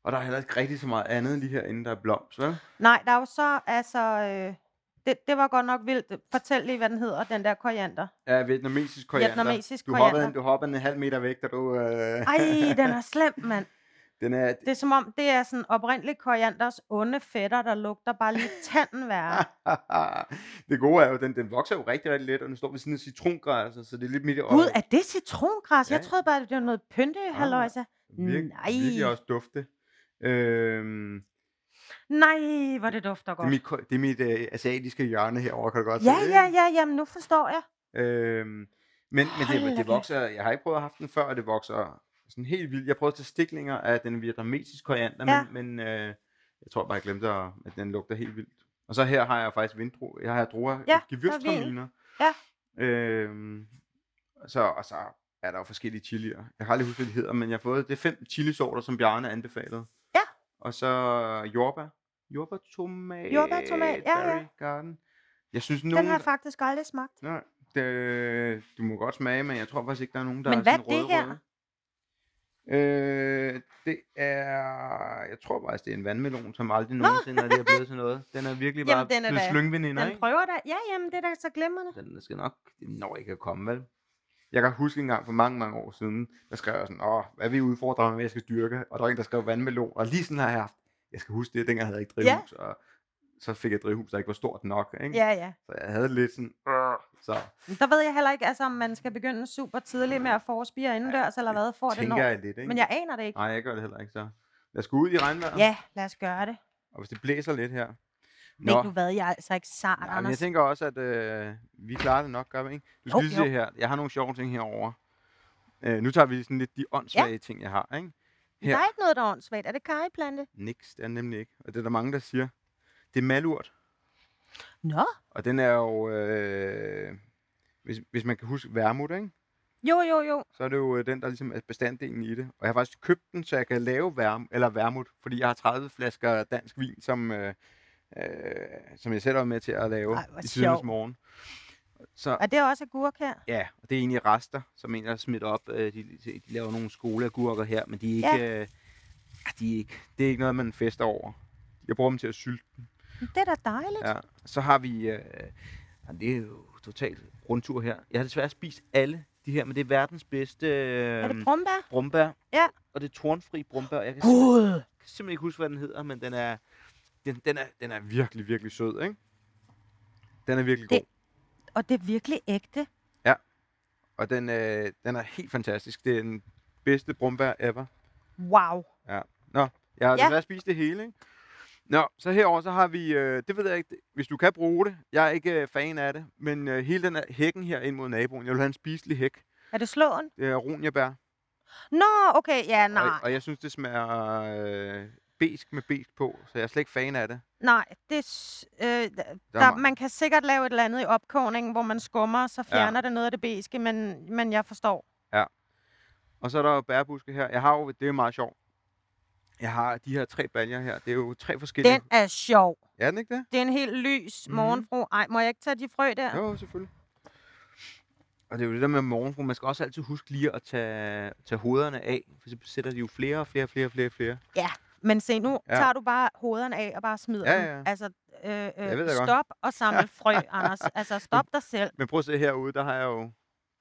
og der er heller ikke rigtig så meget andet lige herinde, der er blomst, vel? Nej, der er jo så, altså, øh, det, det var godt nok vildt. Fortæl lige, hvad den hedder, den der koriander. Ja, vietnamesisk koriander. Vietnamesisk du hoppede, koriander. du hoppede en halv meter væk, da du... Øh, Ej, den er slem, mand. Den er, Det er som om, det er sådan oprindelig korianders onde fætter, der lugter bare lige tanden værre. det gode er jo, den, den vokser jo rigtig, rigtig let, og den står ved sådan en citrongræs, så det er lidt midt i Gud, er det citrongræs? Jeg Ja. troede bare, det var noget pynte, halløjsa. Virk, Nej. Virkelig også dufte. Øhm, Nej, hvor det dufter det er godt. mit, ko- det er mit øh, asiatiske hjørne herovre, kan du godt Ja, se. ja, ja, jamen nu forstår jeg. Øhm, men men Hold det, da det kæft. vokser, jeg har ikke prøvet at have haft den før, og det vokser sådan helt vildt. Jeg prøvede tage stiklinger af den vietnamesiske koriander, Ja. men, men øh, jeg tror bare, jeg glemte, at, at den lugter helt vildt. Og så her har jeg faktisk vindru, jeg har druer, Ja, ja, gewürztraminer. Ja. Øhm, så, og så er der jo forskellige chilier. Jeg har aldrig husket, hvad de hedder, men jeg har fået, det fem chilisorter, som Bjarne anbefalede. Ja. Og så jordbær. Jordbærtomat. Jordbærtomat, ja, ja. Berry Garden. Jeg synes, Den nogen... har jeg faktisk aldrig smagt. Nej, det, du må godt smage, men jeg tror faktisk ikke, der er nogen, der Men er hvad sådan er det her? røde-røde. Øh, det er, jeg tror faktisk, det er en vandmelon, som aldrig nogensinde er det er blevet til noget. Den er virkelig bare Jamen, den er blevet slyngveninder, Den ikke? prøver da. Ja, jamen, det er da så glimrende. Den skal nok, det når ikke at komme, vel? Jeg kan huske en gang for mange, mange år siden, der skrev jeg sådan, åh, hvad vi udfordrer mig med, jeg skal dyrke? Og der var en, der skrev vandmelon, og lige sådan har jeg haft, jeg skal huske det, dengang havde jeg ikke Ja. drivhus, og så fik jeg et drivhus, der ikke var stort nok, ikke? Ja, ja. Så jeg havde lidt sådan, øh, så Der ved jeg heller ikke, altså, om man skal begynde super tidligt med at forspire indendørs, eller hvad, for det når. jeg lidt, ikke? Men jeg aner det ikke. Nej, jeg gør det heller ikke, så lad os gå ud i regnvejr. Ja, lad os gøre det. Og hvis det blæser lidt her. Ved du hvad, jeg er altså ikke sart, Nej, men jeg tænker også, at øh, vi klarer det nok, gør vi ikke? Du skal Jo, lige jo. se her. Jeg har nogle sjove ting herovre. Øh, nu tager vi sådan lidt de åndssvage ting, jeg har, ikke? Der er ikke noget, der er åndssvagt. Er det kariplante? Niks, det er nemlig ikke. Og det er der mange, der siger. Det er malurt. Nå. Og den er jo... Øh, hvis, hvis man kan huske vermut, ikke? Jo, jo, jo. så er det jo øh, den, der ligesom er bestanddelen i det. Og jeg har faktisk købt den, så jeg kan lave værm, eller vermut, fordi jeg har 30 flasker dansk vin, som, øh, øh, som jeg selv er med til at lave Ej, i sjovt. morgen. Så Er det også agurk her? ja, og det er egentlig rester, som en, der smidt op. Øh, de, de, de laver nogle skoleagurker her, men de er ikke, Ja. øh, ah, de er ikke, det er ikke noget, man fester over. Jeg bruger dem til at sylte dem. Det er da dejligt. Ja. Så har vi, øh, jamen, det er jo totalt rundtur her. Jeg har desværre spist alle de her, men det er verdens bedste øh, Er det brumbær? brumbær. Ja. Og det er tornfri brumbær. Jeg kan simpelthen, Gud! kan simpelthen ikke huske, hvad den hedder, men den er, den, den er, den er virkelig, virkelig sød, ikke? Den er virkelig Det- god. Og det er virkelig ægte. Og den, øh, den er helt fantastisk. Det er den bedste brumbær ever. Wow. Nå, jeg har Ja. desværre spist det hele, ikke? Nå, så herover så har vi, øh, det ved jeg ikke, hvis du kan bruge det. Jeg er ikke øh, fan af det, men øh, hele den her hækken her ind mod naboen, jeg vil have en spiselig hæk. Er det slåen? Det er ronjabær. Nå, okay. Ja, nej. Og, og jeg synes, det smager øh, besk med besk på, så jeg er slet ikke fan af det. Nej, det øh, der, Der er der, ma- man kan sikkert lave et eller andet i opkogningen, hvor man skummer, så Ja. fjerner det noget af det beske, men, men jeg forstår. Og så er der jo bærbuske her. Jeg har jo, det er meget sjovt. Jeg har de her tre baljer her. Det er jo tre forskellige. Den er sjov. Er den ikke det? Det er en helt lys Mhm. morgenfru. Ej, må jeg ikke tage de frø der? Jo, selvfølgelig. Og det er jo det der med morgenfru. Man skal også altid huske lige at tage, tage hovederne af. For så sætter de jo flere og flere og flere og flere, flere. Men se, nu Ja. ja. tager du bare hovederne af og bare smider Ja, dem. ja. Altså, øh, øh, jeg godt. stop og samle frø, Anders. Altså, stop dig selv. Men prøv at se herude, der har jeg jo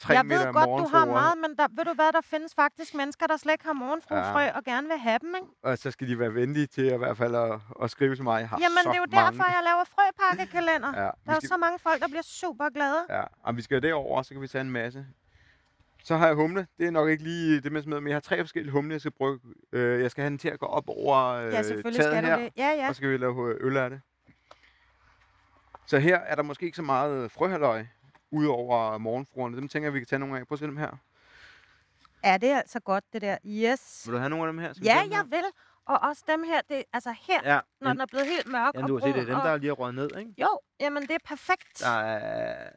tre jeg meter ved godt, du har meget, men der, ved du hvad, der findes faktisk mennesker, der slet ikke har morgenfrufrø Ja. og gerne vil have dem, ikke? Og så skal de være venlige til at, i hvert fald at, at skrive til mig. Jeg har Jamen, så det er jo mange. derfor, jeg laver frøpakkekalender. Ja, Der vi er jo skal, så mange folk, der bliver super glade. ja, og vi skal derover, så kan vi tage en masse. Så har jeg humle. Det er nok ikke lige det, man smider, men jeg har tre forskellige humle, jeg skal bruge. Øh, jeg skal have den til at gå op over øh, Ja, selvfølgelig taget skal her, det. Ja, ja. og så skal vi lave øl af det. Så her er der måske ikke så meget frøhaløj, udover morgenfruerne. Dem tænker jeg, vi kan tage nogle af. Prøv at se dem her. Er det altså godt, det der? Yes. Vil du have nogle af dem her? Skal Ja, dem her? jeg vil. Og også dem her, det, altså her, Ja, når men, den er blevet helt mørk ja, og du kan se, det er dem, der og... er lige røget ned, ikke? Jo, jamen det er perfekt. Der er...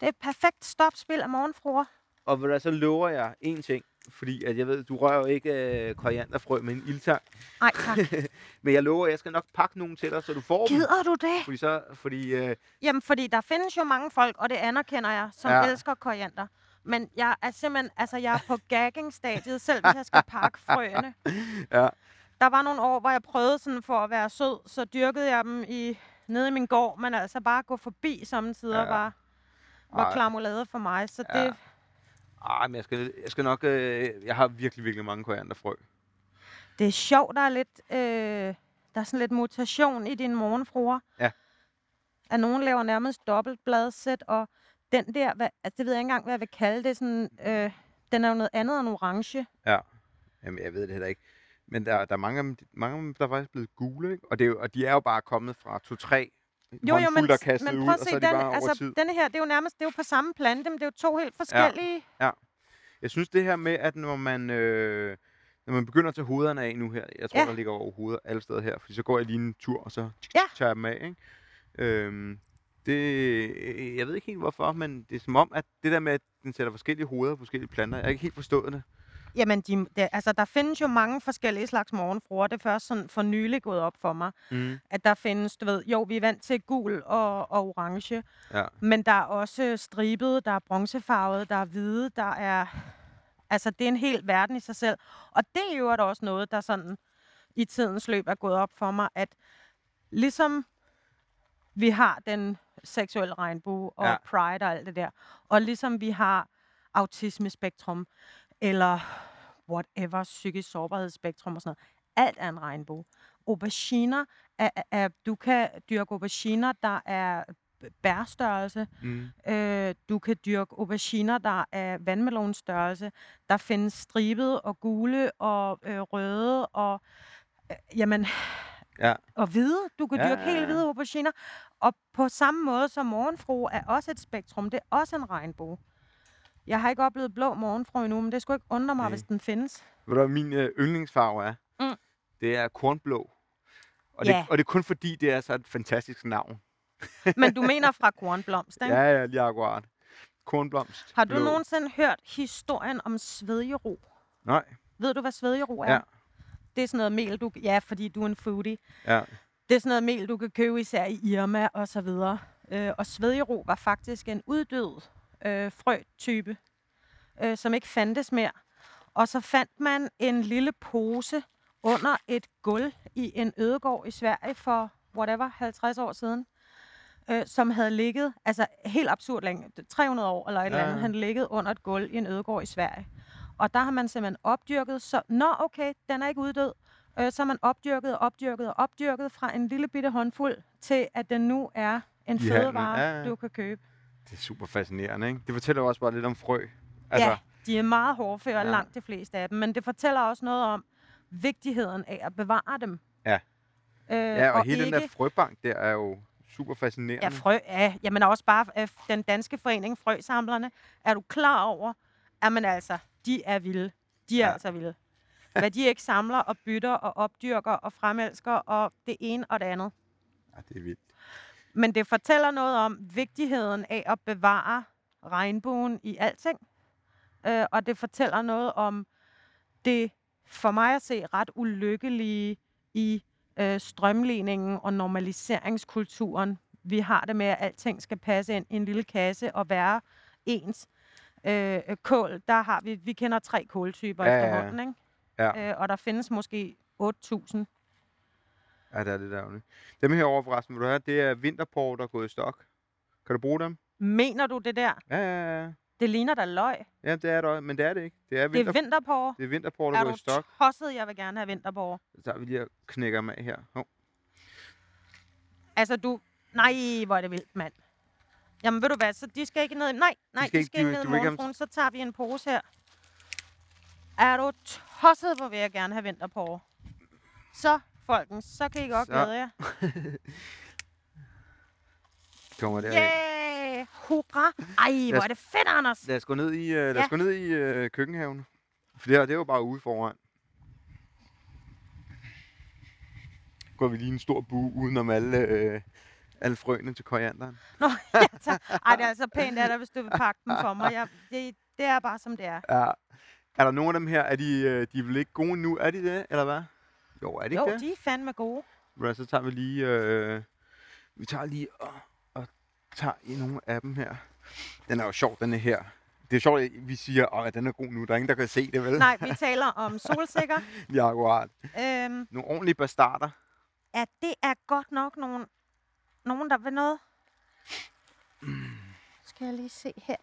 Det er et perfekt stopspil af morgenfruer. Og ved du, så lover jeg en ting, fordi at jeg ved, du rører jo ikke øh, korianderfrø med en ildtang. Nej, tak. Men jeg lover, at jeg skal nok pakke nogle til dig, så du får dem. Gider du det? Fordi så, fordi, øh, Jamen, fordi der findes jo mange folk, og det anerkender jeg, som Ja. elsker koriander. Men jeg er simpelthen, altså jeg er på gagging-stadiet, selv hvis jeg skal pakke frøene. ja, Der var nogle år, hvor jeg prøvede sådan for at være sød, så dyrkede jeg dem i, nede i min gård, men altså bare gå forbi samtidig Ja. var, var klamulade for mig. Så Ja. det, Ej, men jeg skal, jeg skal nok... Øh, jeg har virkelig, virkelig mange korianderfrø. det er sjovt, der er lidt, øh, der er sådan lidt mutation i dine morgenfruer. Ja. At nogen laver nærmest dobbeltbladsæt, og den der, hvad, altså det ved jeg ikke engang, hvad jeg vil kalde det, sådan, øh, den er jo noget andet end orange. Ja. Jamen, jeg ved det heller ikke. Men der, der er mange af dem, mange af dem, der er faktisk blevet gule, ikke? Og, det er jo, og de er jo bare kommet fra to-tre Jo, jo, men, er men ud, prøv og at så se, er de den, bare over altså, tid. denne her, det er jo nærmest, det er jo på samme plante, men det er jo to helt forskellige. Jeg synes det her med, at når man, øh, når man begynder at tage hovederne af nu her, jeg tror, Ja. der ligger over hoveder alle steder her, fordi så går jeg lige en tur, og så Ja. tager jeg dem af, ikke? Øhm, det, jeg ved ikke helt hvorfor, men det er som om, at det der med, at den sætter forskellige hoveder på forskellige planter, jeg har ikke helt forstået det. Jamen, de, det, altså, der findes jo mange forskellige slags morgenfruer. Det er først sådan for nylig gået op for mig, Mm. at der findes, du ved, jo, vi er vant til gul og, og orange, Ja. men der er også stribede, der er bronzefarvede, der er hvide, der er... Altså, det er en hel verden i sig selv. Og det er jo også noget, der sådan i tidens løb er gået op for mig, at ligesom vi har den seksuelle regnbue og ja. pride og alt det der, og ligesom vi har autismespektrum, eller whatever, psykisk sårbarhedsspektrum og sådan noget. Alt er en regnbue. Auberginer, er, er, du kan dyrke auberginer, der er bærstørrelse. Mm. Øh, du kan dyrke auberginer, der er vandmelonstørrelse. Der findes stribede og gule og øh, røde og øh, jamen, Ja. og hvide. Du kan Ja, dyrke ja, helt ja. hvide auberginer. Og på samme måde som morgenfrue er også et spektrum. Det er også en regnbue. Jeg har ikke oplevet blå morgenfrue endnu, men det skulle ikke undre mig, Nej. hvis den findes. Ved du, hvad min øh, yndlingsfarve er? Mm. Det er kornblå. Og, Ja. det, og det er kun fordi, det er så et fantastisk navn. Men du mener fra kornblomst, ikke? Ja, ja, lige akkurat. Kornblomst. Har du blå. nogensinde hørt historien om svedjero? Nej. Ved du, hvad svedjero er? Ja. Det er sådan noget mel, du... Ja, fordi du er en foodie. Ja. Det er sådan noget mel, du kan købe især i Irma og så videre. Øh, og svedjero var faktisk en uddød øh, frøtype, øh, som ikke fandtes mere. Og så fandt man en lille pose under et gulv i en ødegård i Sverige for whatever, 50 år siden, øh, som havde ligget, altså helt absurd længe, 300 år eller et eller Ja, andet, han ligget under et gulv i en ødegård i Sverige. Og der har man simpelthen opdyrket, så, nå okay, den er ikke uddød. Øh, så har man opdyrket og opdyrket og opdyrket fra en lille bitte håndfuld til, at den nu er en I fødevare, Ja, ja. du kan købe. Det er super fascinerende, ikke? Det fortæller også bare lidt om frø. Altså, Ja, de er meget hårdføre, Ja. langt de fleste af dem, men det fortæller også noget om vigtigheden af at bevare dem. Ja. Øh, ja, og, hele ikke, den der frøbank der er jo super fascinerende. Ja, frø, ja, jamen også bare øh, den danske forening Frøsamlerne. Er du klar over, at man altså, de er vilde. De er ja. altså vilde. Hvad de ikke samler og bytter og opdyrker og fremelsker og det ene og det andet. Ja, det er vildt. Men det fortæller noget om vigtigheden af at bevare regnbuen i alting. Øh, og det fortæller noget om det, for mig at se, ret ulykkelige i øh, strømligningen og normaliseringskulturen. Vi har det med, at alting skal passe ind i en lille kasse og være ens. Øh, kål, der har vi, vi kender tre kåltyper ja. efterhånden, ikke? Ja. Øh, og der findes måske 8.000. Ja, det er det der. Dem herovre forresten, vil du have, det er vinterpår, der er gået i stok. Kan du bruge dem? Mener du det der? Ja, ja, ja. Det ligner da løg. Ja, det er det men det er det ikke. Det er, Det vinter, er vinterpår. det er vinterpår, der Er er du i stok. tosset, jeg vil gerne have vinterborg? Så tager vi lige og knækker dem af her. Hov. Altså, du... Nej, hvor er det vildt, mand. Jamen, ved du hvad, så de skal ikke ned. Nej, nej, de skal ikke- de skal du- ikke ned du i vil ikke morgenfruen. Så tager vi en pose her. Er du tosset, hvor vil jeg gerne have vinterborg? Så, folkens, så kan I godt Så. glæde jer. kommer derhen. Yeah! Hurra! Ej, hvor er det fedt, Anders! Lad os gå ned i, uh, lad os Ja. gå ned i uh, køkkenhaven. For det her, det er jo bare ude foran. Går vi lige en stor bue udenom alle, uh, alle frøene til korianderen. Nå, ja, tak. Ej, det er altså pænt af dig, hvis du vil pakke den for mig. Jeg, det, det er bare, som det er. Ja. Er der nogen af dem her, er de, uh, de er vel ikke gode nu? Er de det, eller hvad? Jo, er de Jo, ikke det? de er fandme gode. Bro, så tager vi lige, øh, vi tager lige og, og tager i nogle af dem her. Den er jo sjov, den er her. Det er sjovt, at vi siger, at den er god nu. Der er ingen, der kan se det, vel? Nej, vi taler om solsikker. Ja, akkurat. Øhm, Nogle ordentlige bastarder. ja, det er godt nok nogen, nogen der vil noget. Skal jeg lige se her.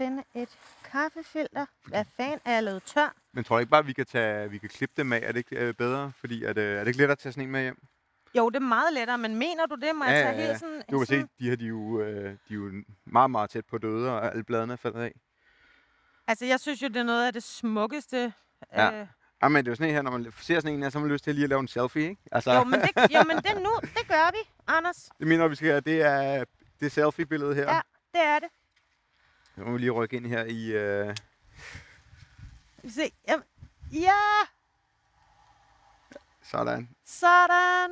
Finde et kaffefilter. Hvad fanden er jeg lavet tør? Men tror du ikke bare, vi kan, tage, vi kan klippe dem af? Er det ikke øh, bedre? Fordi at, øh, er det ikke lettere at tage sådan en med hjem? Jo, det er meget lettere, men mener du det? Må jeg Ja, tage ja, hele ja. sådan... Du kan se, sådan de her de er, jo, øh, de er jo meget, meget tæt på døde, og alle bladene er faldet af. Altså, jeg synes jo, det er noget af det smukkeste. Ja. Øh, Jamen, det er jo sådan en her, når man ser sådan en her, så har man lyst til lige at lave en selfie, ikke? Altså, jo, men, det, jo, men det nu, det gør vi, Anders. det mener vi skal have. Det er det selfie-billede her. Ja. Det er det. Nu må vi lige rykke ind her i... Øh, Vi se. Ja, ja, sådan. sådan.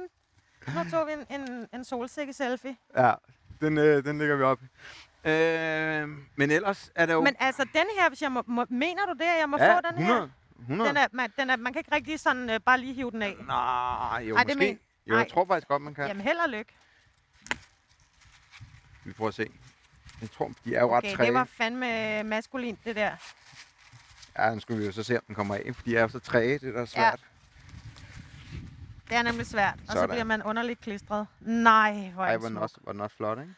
Nu tog vi en, en, en solsikke-selfie. Ja, den, øh, den lægger vi op. Øh, men ellers er der jo... Men altså, den her, hvis jeg må, må, mener du det, at jeg må ja, få den 100. her? 100. Den er, man, den er, man kan ikke rigtig sådan øh, bare lige hive den af. Nej, jo, Ej, det måske. men- jo, jeg ej. tror faktisk godt, man kan. Jamen, held og lykke. Vi prøver at se. Jeg tror, de er jo ret Okay, træge. det var fandme maskulint, det der. Ja, nu skal vi jo så se, om den kommer af, for de er jo så træge, det er da svært. Det er nemlig svært. Og så Sådan. bliver man underligt klistret. Nej, hvor er Ej, er den smuk. også, var den også flot, ikke?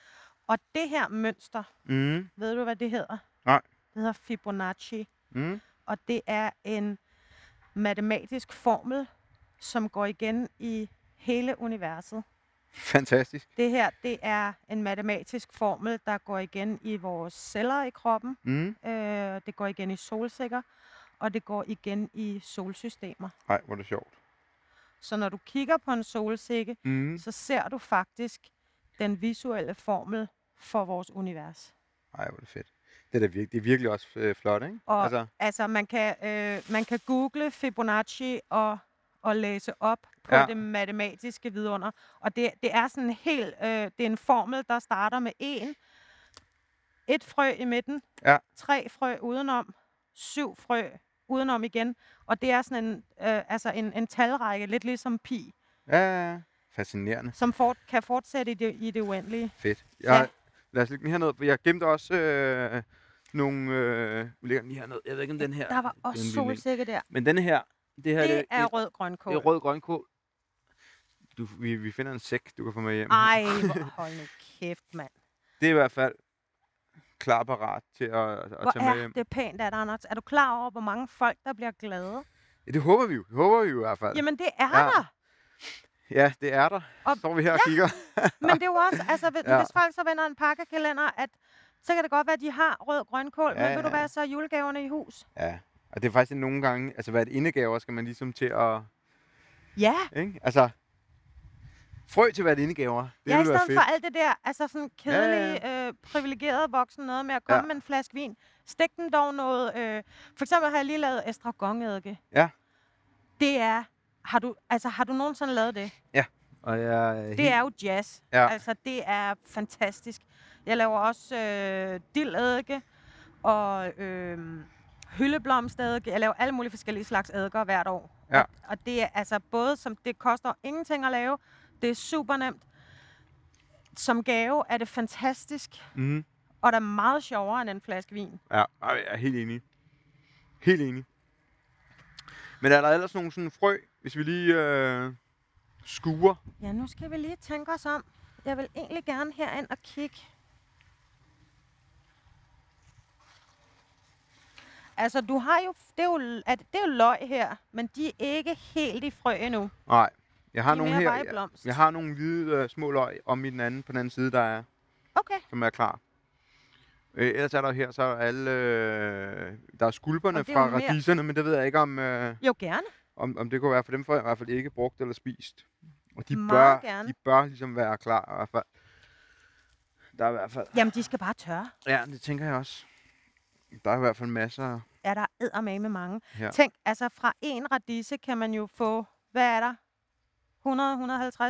Og det her mønster, Mm. ved du, hvad det hedder? Nej. Det hedder Fibonacci. Mm. Og det er en matematisk formel, som går igen i hele universet. Fantastisk. Det her, det er en matematisk formel, der går igen i vores celler i kroppen. Mm. Øh, det går igen i solsikker, og det går igen i solsystemer. Ej, hvor er det sjovt. Så når du kigger på en solsikke, Mm. så ser du faktisk den visuelle formel for vores univers. Ej, hvor er det fedt. Det er, da virkelig, det er virkelig også øh, flot, ikke? Og altså, altså, man kan, øh, man kan google Fibonacci og, og læse op på Ja. det matematiske vidunder. Og det, det er sådan helt, øh, det er en formel, der starter med en, et frø i midten, Ja. tre frø udenom, syv frø udenom igen. Og det er sådan en, øh, altså en, en talrække, lidt ligesom pi, ja, fascinerende. som fort, kan fortsætte i det, i det uendelige. Fedt. Jeg, Ja. Lad os lægge den herned. for Jeg gemte også øh, nogle... Øh, vi lægger den lige herned. Jeg ved ikke, om den her... Der var den også solsikke der. Men denne her... Det her Det er et- rød grønkål. Det er rød grønkål. Du, vi, vi finder en sæk, du kan få med hjem. Ej, hold nu kæft, mand. Det er i hvert fald klar parat til at, at Hvor tage med er hjem. det pænt, at Anders. Er du klar over, hvor mange folk, der bliver glade? Ja, det håber vi jo. Det håber vi jo i hvert fald. Jamen, det er Ja. der. Ja, det er der. Og- Så står vi her og kigger. Men det er jo også, altså, hvis, Ja. ja. hvis folk så vender en pakkekalender, at så kan det godt være, at de har rød grønkål, Ja, men ved du ja. hvad, så er julegaverne i hus. Ja, og det er faktisk nogle gange, altså hvad et indegaver skal man ligesom til at, Ja, ikke? Altså, frø til hvert indegaver. Det ja i stedet for alt det der, altså sådan kedelige, ja, ja. Øh, privilegerede voksen noget med at komme Ja. ja. med en flaske vin. Stik den dog noget, øh, for eksempel har jeg lige lavet estragonedike. Ja. Det er, har du, altså har du nogensinde lavet det? Og jeg, er Det helt- er jo jazz. Ja. Altså, det er fantastisk. Jeg laver også øh, dildedike og øh, hyldeblomstedike. Jeg laver alle mulige forskellige slags eddike hvert år. Ja. Og, og det er altså både, som det koster ingenting at lave, det er super nemt. Som gave er det fantastisk, Mhm. og der er meget sjovere end en flaske vin. Ja, jeg er helt enig. Helt enig. Men er der ellers nogle sådan frø, hvis vi lige øh, skuer? Ja, nu skal vi lige tænke os om. Jeg vil egentlig gerne herind og kigge. Altså, du har jo, det er jo, at det er jo løg her, men de er ikke helt i frø endnu. Nej, jeg har De nogle her. Jeg, jeg har nogle hvide øh, små løg om i den anden, på den anden side, der er, Okay. som er klar. Øh, ellers er der her, så er alle, øh, der er skulperne er fra mere- radiserne, men det ved jeg ikke, om, øh, Jo, gerne. om, om det kunne være, for dem får jeg i hvert fald ikke brugt eller spist. Og de Meget bør, gerne. de bør ligesom være klar i hvert fald. der er i hvert fald... Jamen, de skal bare tørre. Ja, det tænker jeg også. Der er i hvert fald masser Ja, der er med mange. her. Tænk, altså fra en radise kan man jo få, hvad er der?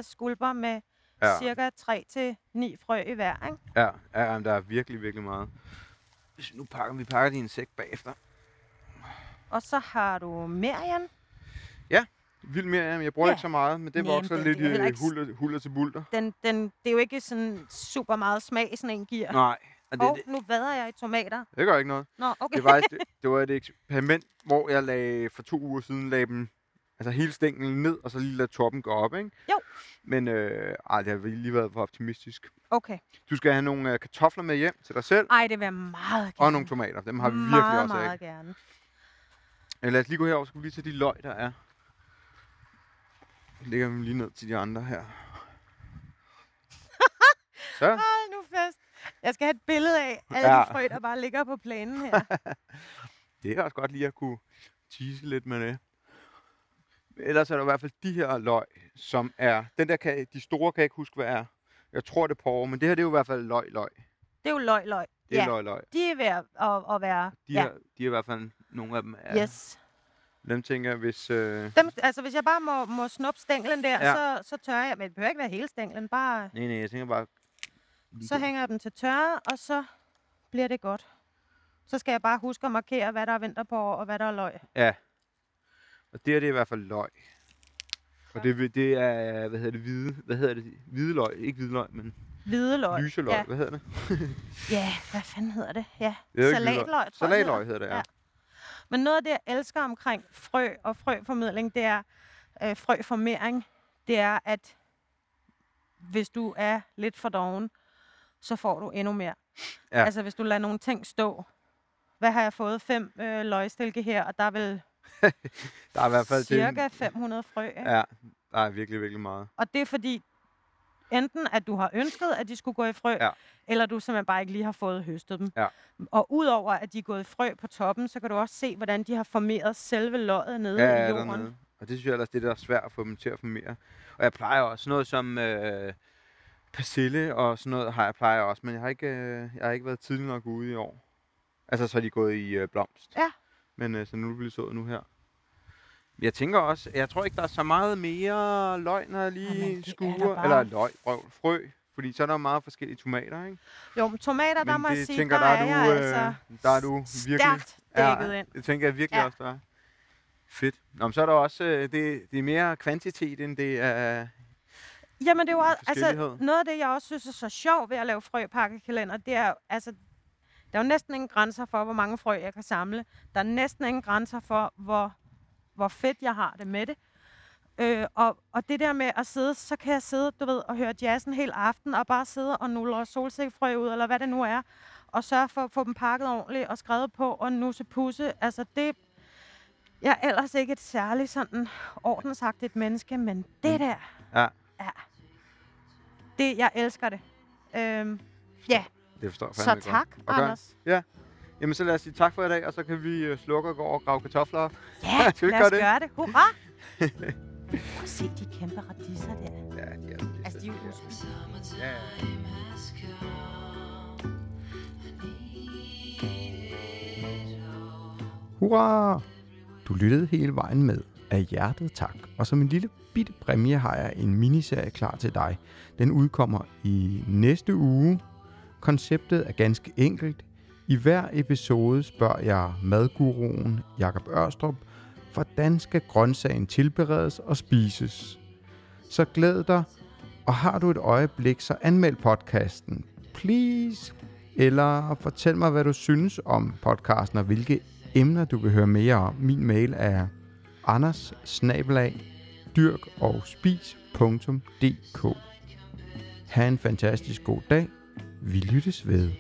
100-150 skulper med Ja. ja. cirka 3 til 9 frø i hver, ikke? Ja, ja jamen, der er virkelig, virkelig meget. Nu pakker vi pakker en sæk bagefter. Og så har du merian. Vildt mere, jamen, jeg bruger Ja. ikke så meget, men det Nej, vokser men lidt det er heller i huller, huller til bulter. Den, den, det er jo ikke sådan super meget smag, sådan en giver. Nej, og det, Og det, nu vader jeg i tomater. det gør ikke noget. Nå, okay. Det var, et, det var et eksperiment, hvor jeg lagde for to uger siden lagde dem, altså hele stænglen ned, og så lige lade toppen gå op, ikke? Jo. Men øh, ej, det har lige været for optimistisk. Okay. Du skal have nogle øh, kartofler med hjem til dig selv, Ej, det vil jeg meget gerne. og nogle tomater. Dem har vi virkelig meget, også af. meget gerne. Øh, Lad os lige gå herover, så skal vi lige tage de løg, der er. Så lægger dem lige ned til de andre her. Så. Jeg skal have et billede af alle Ja. de frø, der bare ligger på planen her. Det er også godt lige at kunne tease lidt med det. Ellers er der i hvert fald de her løg, som er... Den der kan, de store kan jeg ikke huske, hvad er. Jeg tror, det er porre, men det her det er jo i hvert fald løg, løg. Det er jo løg, løg. Det er ja, løg, løg. de er ved at, at, at være... De, ja, her, de er i hvert fald nogle af dem. Er, yes. Dem tænker jeg, hvis... Øh, Dem, altså, hvis jeg bare må, må snuppe stænglen der, Ja. så, så tørrer jeg. Men det behøver ikke være hele stænglen. Bare, nej, nej, jeg tænker bare... lige så der. hænger jeg dem til tørre, og så bliver det godt. Så skal jeg bare huske at markere, hvad der er vinterpår og hvad der er løg. Ja. Og det her, det er i hvert fald løg. Og det, det er, hvad hedder det, hvide, hvad hedder det, hvide løg, ikke hvide løg, men Hvide løg. lyse løg, Ja. hvad hedder det? ja, hvad fanden hedder det? Ja, Det salatløg, tror jeg. Salatløg hedder det, ja. Ja. Men noget af det, jeg elsker omkring frø og frøformidling, det er øh, frøformering. Det er, at hvis du er lidt for doven, så får du endnu mere. Ja. Altså hvis du lader nogle ting stå. Hvad har jeg fået? Fem øh, løgstilke her, og der er vel Der er i hvert fald cirka det. 500 frø. Ikke? Ja, der er virkelig, virkelig meget. Og det er fordi, enten at du har ønsket, at de skulle gå i frø, Ja. eller du simpelthen bare ikke lige har fået høstet dem. Ja. Og udover at de er gået i frø på toppen, så kan du også se, hvordan de har formeret selve løget nede Ja, i jorden. dernede. Og det synes jeg ellers, det der er svært at få dem til at formere. Og jeg plejer også noget som øh, persille og sådan noget har jeg plejer også, men jeg har ikke, øh, jeg har ikke været tidlig nok ude i år. Altså, så er de gået i øh, blomst. Ja. Men øh, så nu bliver sået nu her. Jeg tænker også, jeg tror ikke, der er så meget mere løg, når jeg Jamen, lige er skuer. der bare. Eller løg, røv, frø. Fordi så er der meget forskellige tomater, ikke? Jo, men tomater, der Men må jeg sige, tænker, der, der er, er jeg du, altså øh, der er du virkelig stærkt dækket ind. Det tænker jeg virkelig Ja. også, der er. Fedt. Nå, men så er der også, øh, det, det er mere kvantitet, end det er... Jamen, det er jo også, altså, noget af det, jeg også synes er så sjovt ved at lave frøpakkekalender, det er altså, der er jo næsten ingen grænser for, hvor mange frø jeg kan samle. Der er næsten ingen grænser for, hvor, hvor fedt jeg har det med det. Øh, og, og det der med at sidde, så kan jeg sidde, du ved, og høre jazzen hele aften, og bare sidde og nulle solsikkefrø ud, eller hvad det nu er, og sørge for at få dem pakket ordentligt, og skrevet på, og nusse pusse. Altså det, jeg er ellers ikke et særligt sådan ordensagtigt menneske, men det der, Ja, Ja. Det, jeg elsker det. Øhm, ja, det forstår jeg så fandme tak, godt. Okay. Anders. Jamen, så lad os sige tak for i dag, og så kan vi øh, slukke og gå over og grave kartofler op. Ja, Skal vi lad os gøre det? det. Hurra! Prøv at se de kæmpe radiser der. Ja, ja. Altså, de er jo uskyldige. ja. Hurra! Du lyttede hele vejen med. Af hjertet tak. Og som en lille bitte præmie har jeg en miniserie klar til dig. Den udkommer i næste uge. Konceptet er ganske enkelt. I hver episode spørger jeg madguruen Jakob Ørstrup, hvordan skal grøntsagen tilberedes og spises? Så glæd dig, og har du et øjeblik, så anmeld podcasten. Please! Eller fortæl mig, hvad du synes om podcasten, og hvilke emner, du vil høre mere om. Min mail er anders dyrk og spis.dk Ha' en fantastisk god dag. Vi lyttes ved.